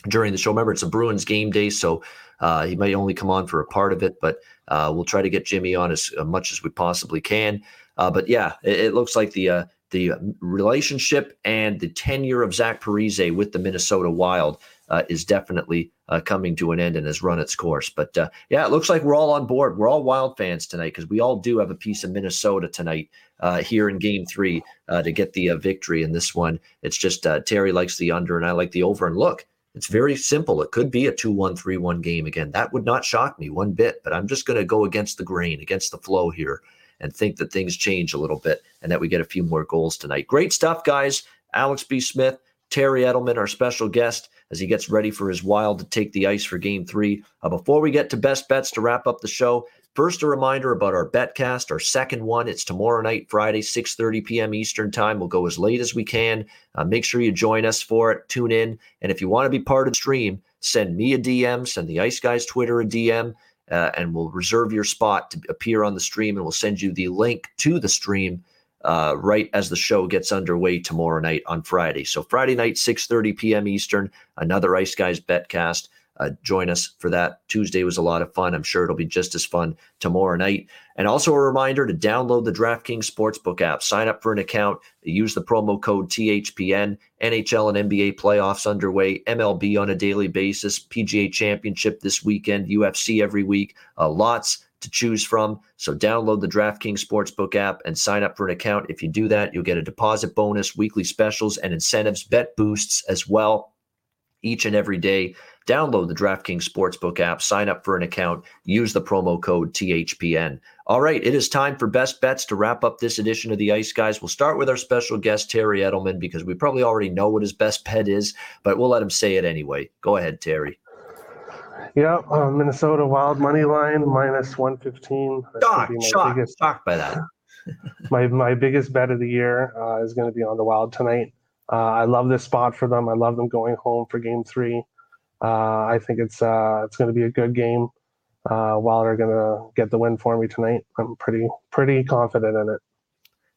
during the show. Remember, it's a Bruins game day, so uh, he might only come on for a part of it, but uh, we'll try to get Jimmy on as uh, much as we possibly can. But yeah, it, it, looks like the the relationship and the tenure of Zach Parise with the Minnesota Wild is definitely Uh, coming to an end and has run its course. But uh, yeah, it looks like we're all on board. We're all Wild fans tonight because we all do have a piece of Minnesota tonight uh, here in Game Three to get the victory in this one. It's just Terry likes the under and I like the over. And look it's very simple. It could be a 2 1 3 1 game again. That would not shock me one bit, but I'm just going to go against the grain, against the flow here, and think that things change a little bit and that we get a few more goals tonight. Great stuff, guys. Alex B. Smith, Terry Edelman, our special guest, as he gets ready for his wild to take the ice for game three. Uh, before we get to best bets to wrap up the show, First, a reminder about our betcast, our second one. It's tomorrow night, Friday, 6:30 p.m. Eastern Time. We'll go as late as we can. Uh, make sure you join us for it. Tune in, and if you want to be part of the stream, send me a DM, send the Ice Guys Twitter a DM, uh, and we'll reserve your spot to appear on the stream, and we'll send you the link to the stream uh, right as the show gets underway tomorrow night on Friday. So Friday night, 6:30 p.m. Eastern, another Ice Guys betcast. Uh, join us for that. Tuesday was a lot of fun. I'm sure it'll be just as fun tomorrow night. And also a reminder to download the DraftKings Sportsbook app, sign up for an account, use the promo code THPN. NHL and NBA playoffs underway, MLB on a daily basis, PGA Championship this weekend, UFC every week. Uh, lots to choose from. So download the DraftKings Sportsbook app and sign up for an account. If you do that, you'll get a deposit bonus, weekly specials, and incentives, bet boosts as well each and every day. Download the DraftKings Sportsbook app, sign up for an account, use the promo code THPN. All right, it is time for best bets to wrap up this edition of the Ice Guys. We'll start with our special guest, Terry Edelman, because we probably already know what his best bet is, but we'll let him say it anyway. Go ahead, Terry. Yeah, uh, Minnesota Wild money line minus 115. Shocked, shocked, biggest, shocked by that. my my biggest bet of the year uh, is going to be on the Wild tonight. Uh, I love this spot for them. I love them going home for Game Three. Uh, I think it's uh, it's going to be a good game. Uh, Wild are going to get the win for me tonight. I'm pretty pretty confident in it.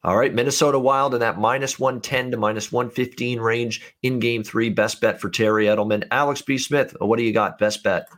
All right, Minnesota Wild in that minus 110 to minus 115 range in game three. Best bet for Terry Edelman. Alex B. Smith, what do you got? Best bet?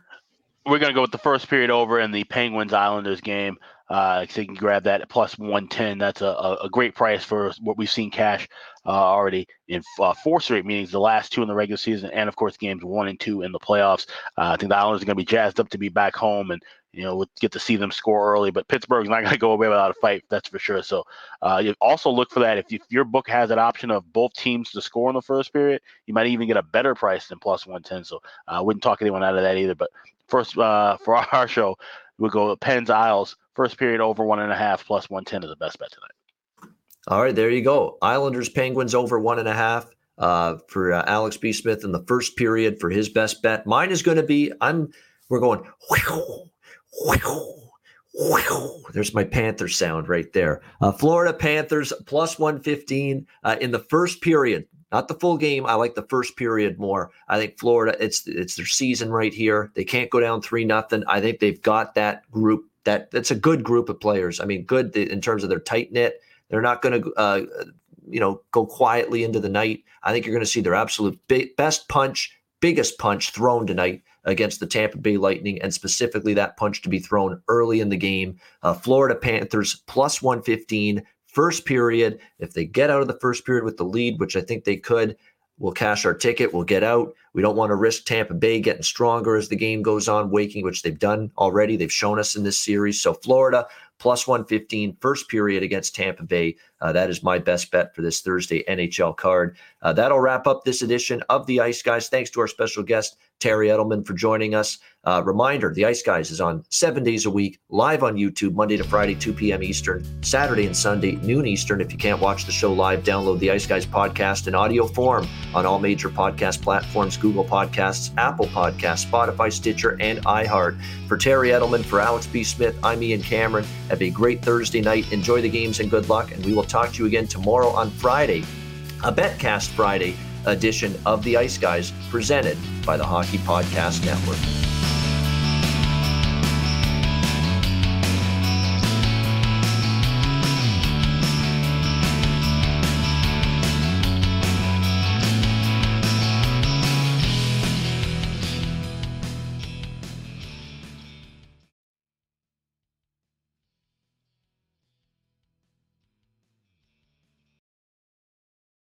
We're going to go with the first period over in the Penguins Islanders game. Uh, so you can grab that at plus 110. That's a, a great price for what we've seen cash uh, already in uh, four straight meetings, the last two in the regular season, and of course games one and two in the playoffs. Uh, I think the Islanders are going to be jazzed up to be back home and you know get to see them score early. But Pittsburgh's not going to go away without a fight, that's for sure. So uh, you also look for that if, you, if your book has an option of both teams to score in the first period, you might even get a better price than plus 110. So uh, I wouldn't talk anyone out of that either. But first for our show, we'll go Pens Isles first period over one and a half plus 110 is the best bet tonight. All right, there you go. Islanders Penguins over one and a half uh, for uh, Alex B. Smith in the first period for his best bet. Mine is going to be I'm we're going. Whew, whew. There's my Panther sound right there. Uh, Florida Panthers plus 115 uh, in the first period. Not the full game. I like the first period more. I think Florida, it's it's their season right here. They can't go down three nothing. I think they've got that group that that's a good group of players. I mean, good in terms of their tight knit. They're not going to, uh, you know, go quietly into the night. I think you're going to see their absolute best punch, biggest punch thrown tonight against the Tampa Bay Lightning, and specifically that punch to be thrown early in the game. Uh, Florida Panthers plus 115 first period. If they get out of the first period with the lead, which I think they could, We'll cash our ticket. We'll get out. We don't want to risk Tampa Bay getting stronger as the game goes on, waking, which they've done already. They've shown us in this series. So Florida plus 115 first period against Tampa Bay. Uh, that is my best bet for this Thursday NHL card. Uh, that'll wrap up this edition of the Ice Guys. Thanks to our special guest, Terry Edelman, for joining us. Uh, reminder the Ice Guys is on seven days a week, live on YouTube, Monday to Friday, 2 p.m. Eastern, Saturday and Sunday, noon Eastern. If you can't watch the show live, download the Ice Guys podcast in audio form on all major podcast platforms Google Podcasts, Apple Podcasts, Spotify, Stitcher, and iHeart. For Terry Edelman, for Alex B. Smith, I'm Ian Cameron. Have a great Thursday night. Enjoy the games and good luck. And we will talk to you again tomorrow on Friday, a Betcast Friday edition of the Ice Guys presented by the Hockey Podcast Network.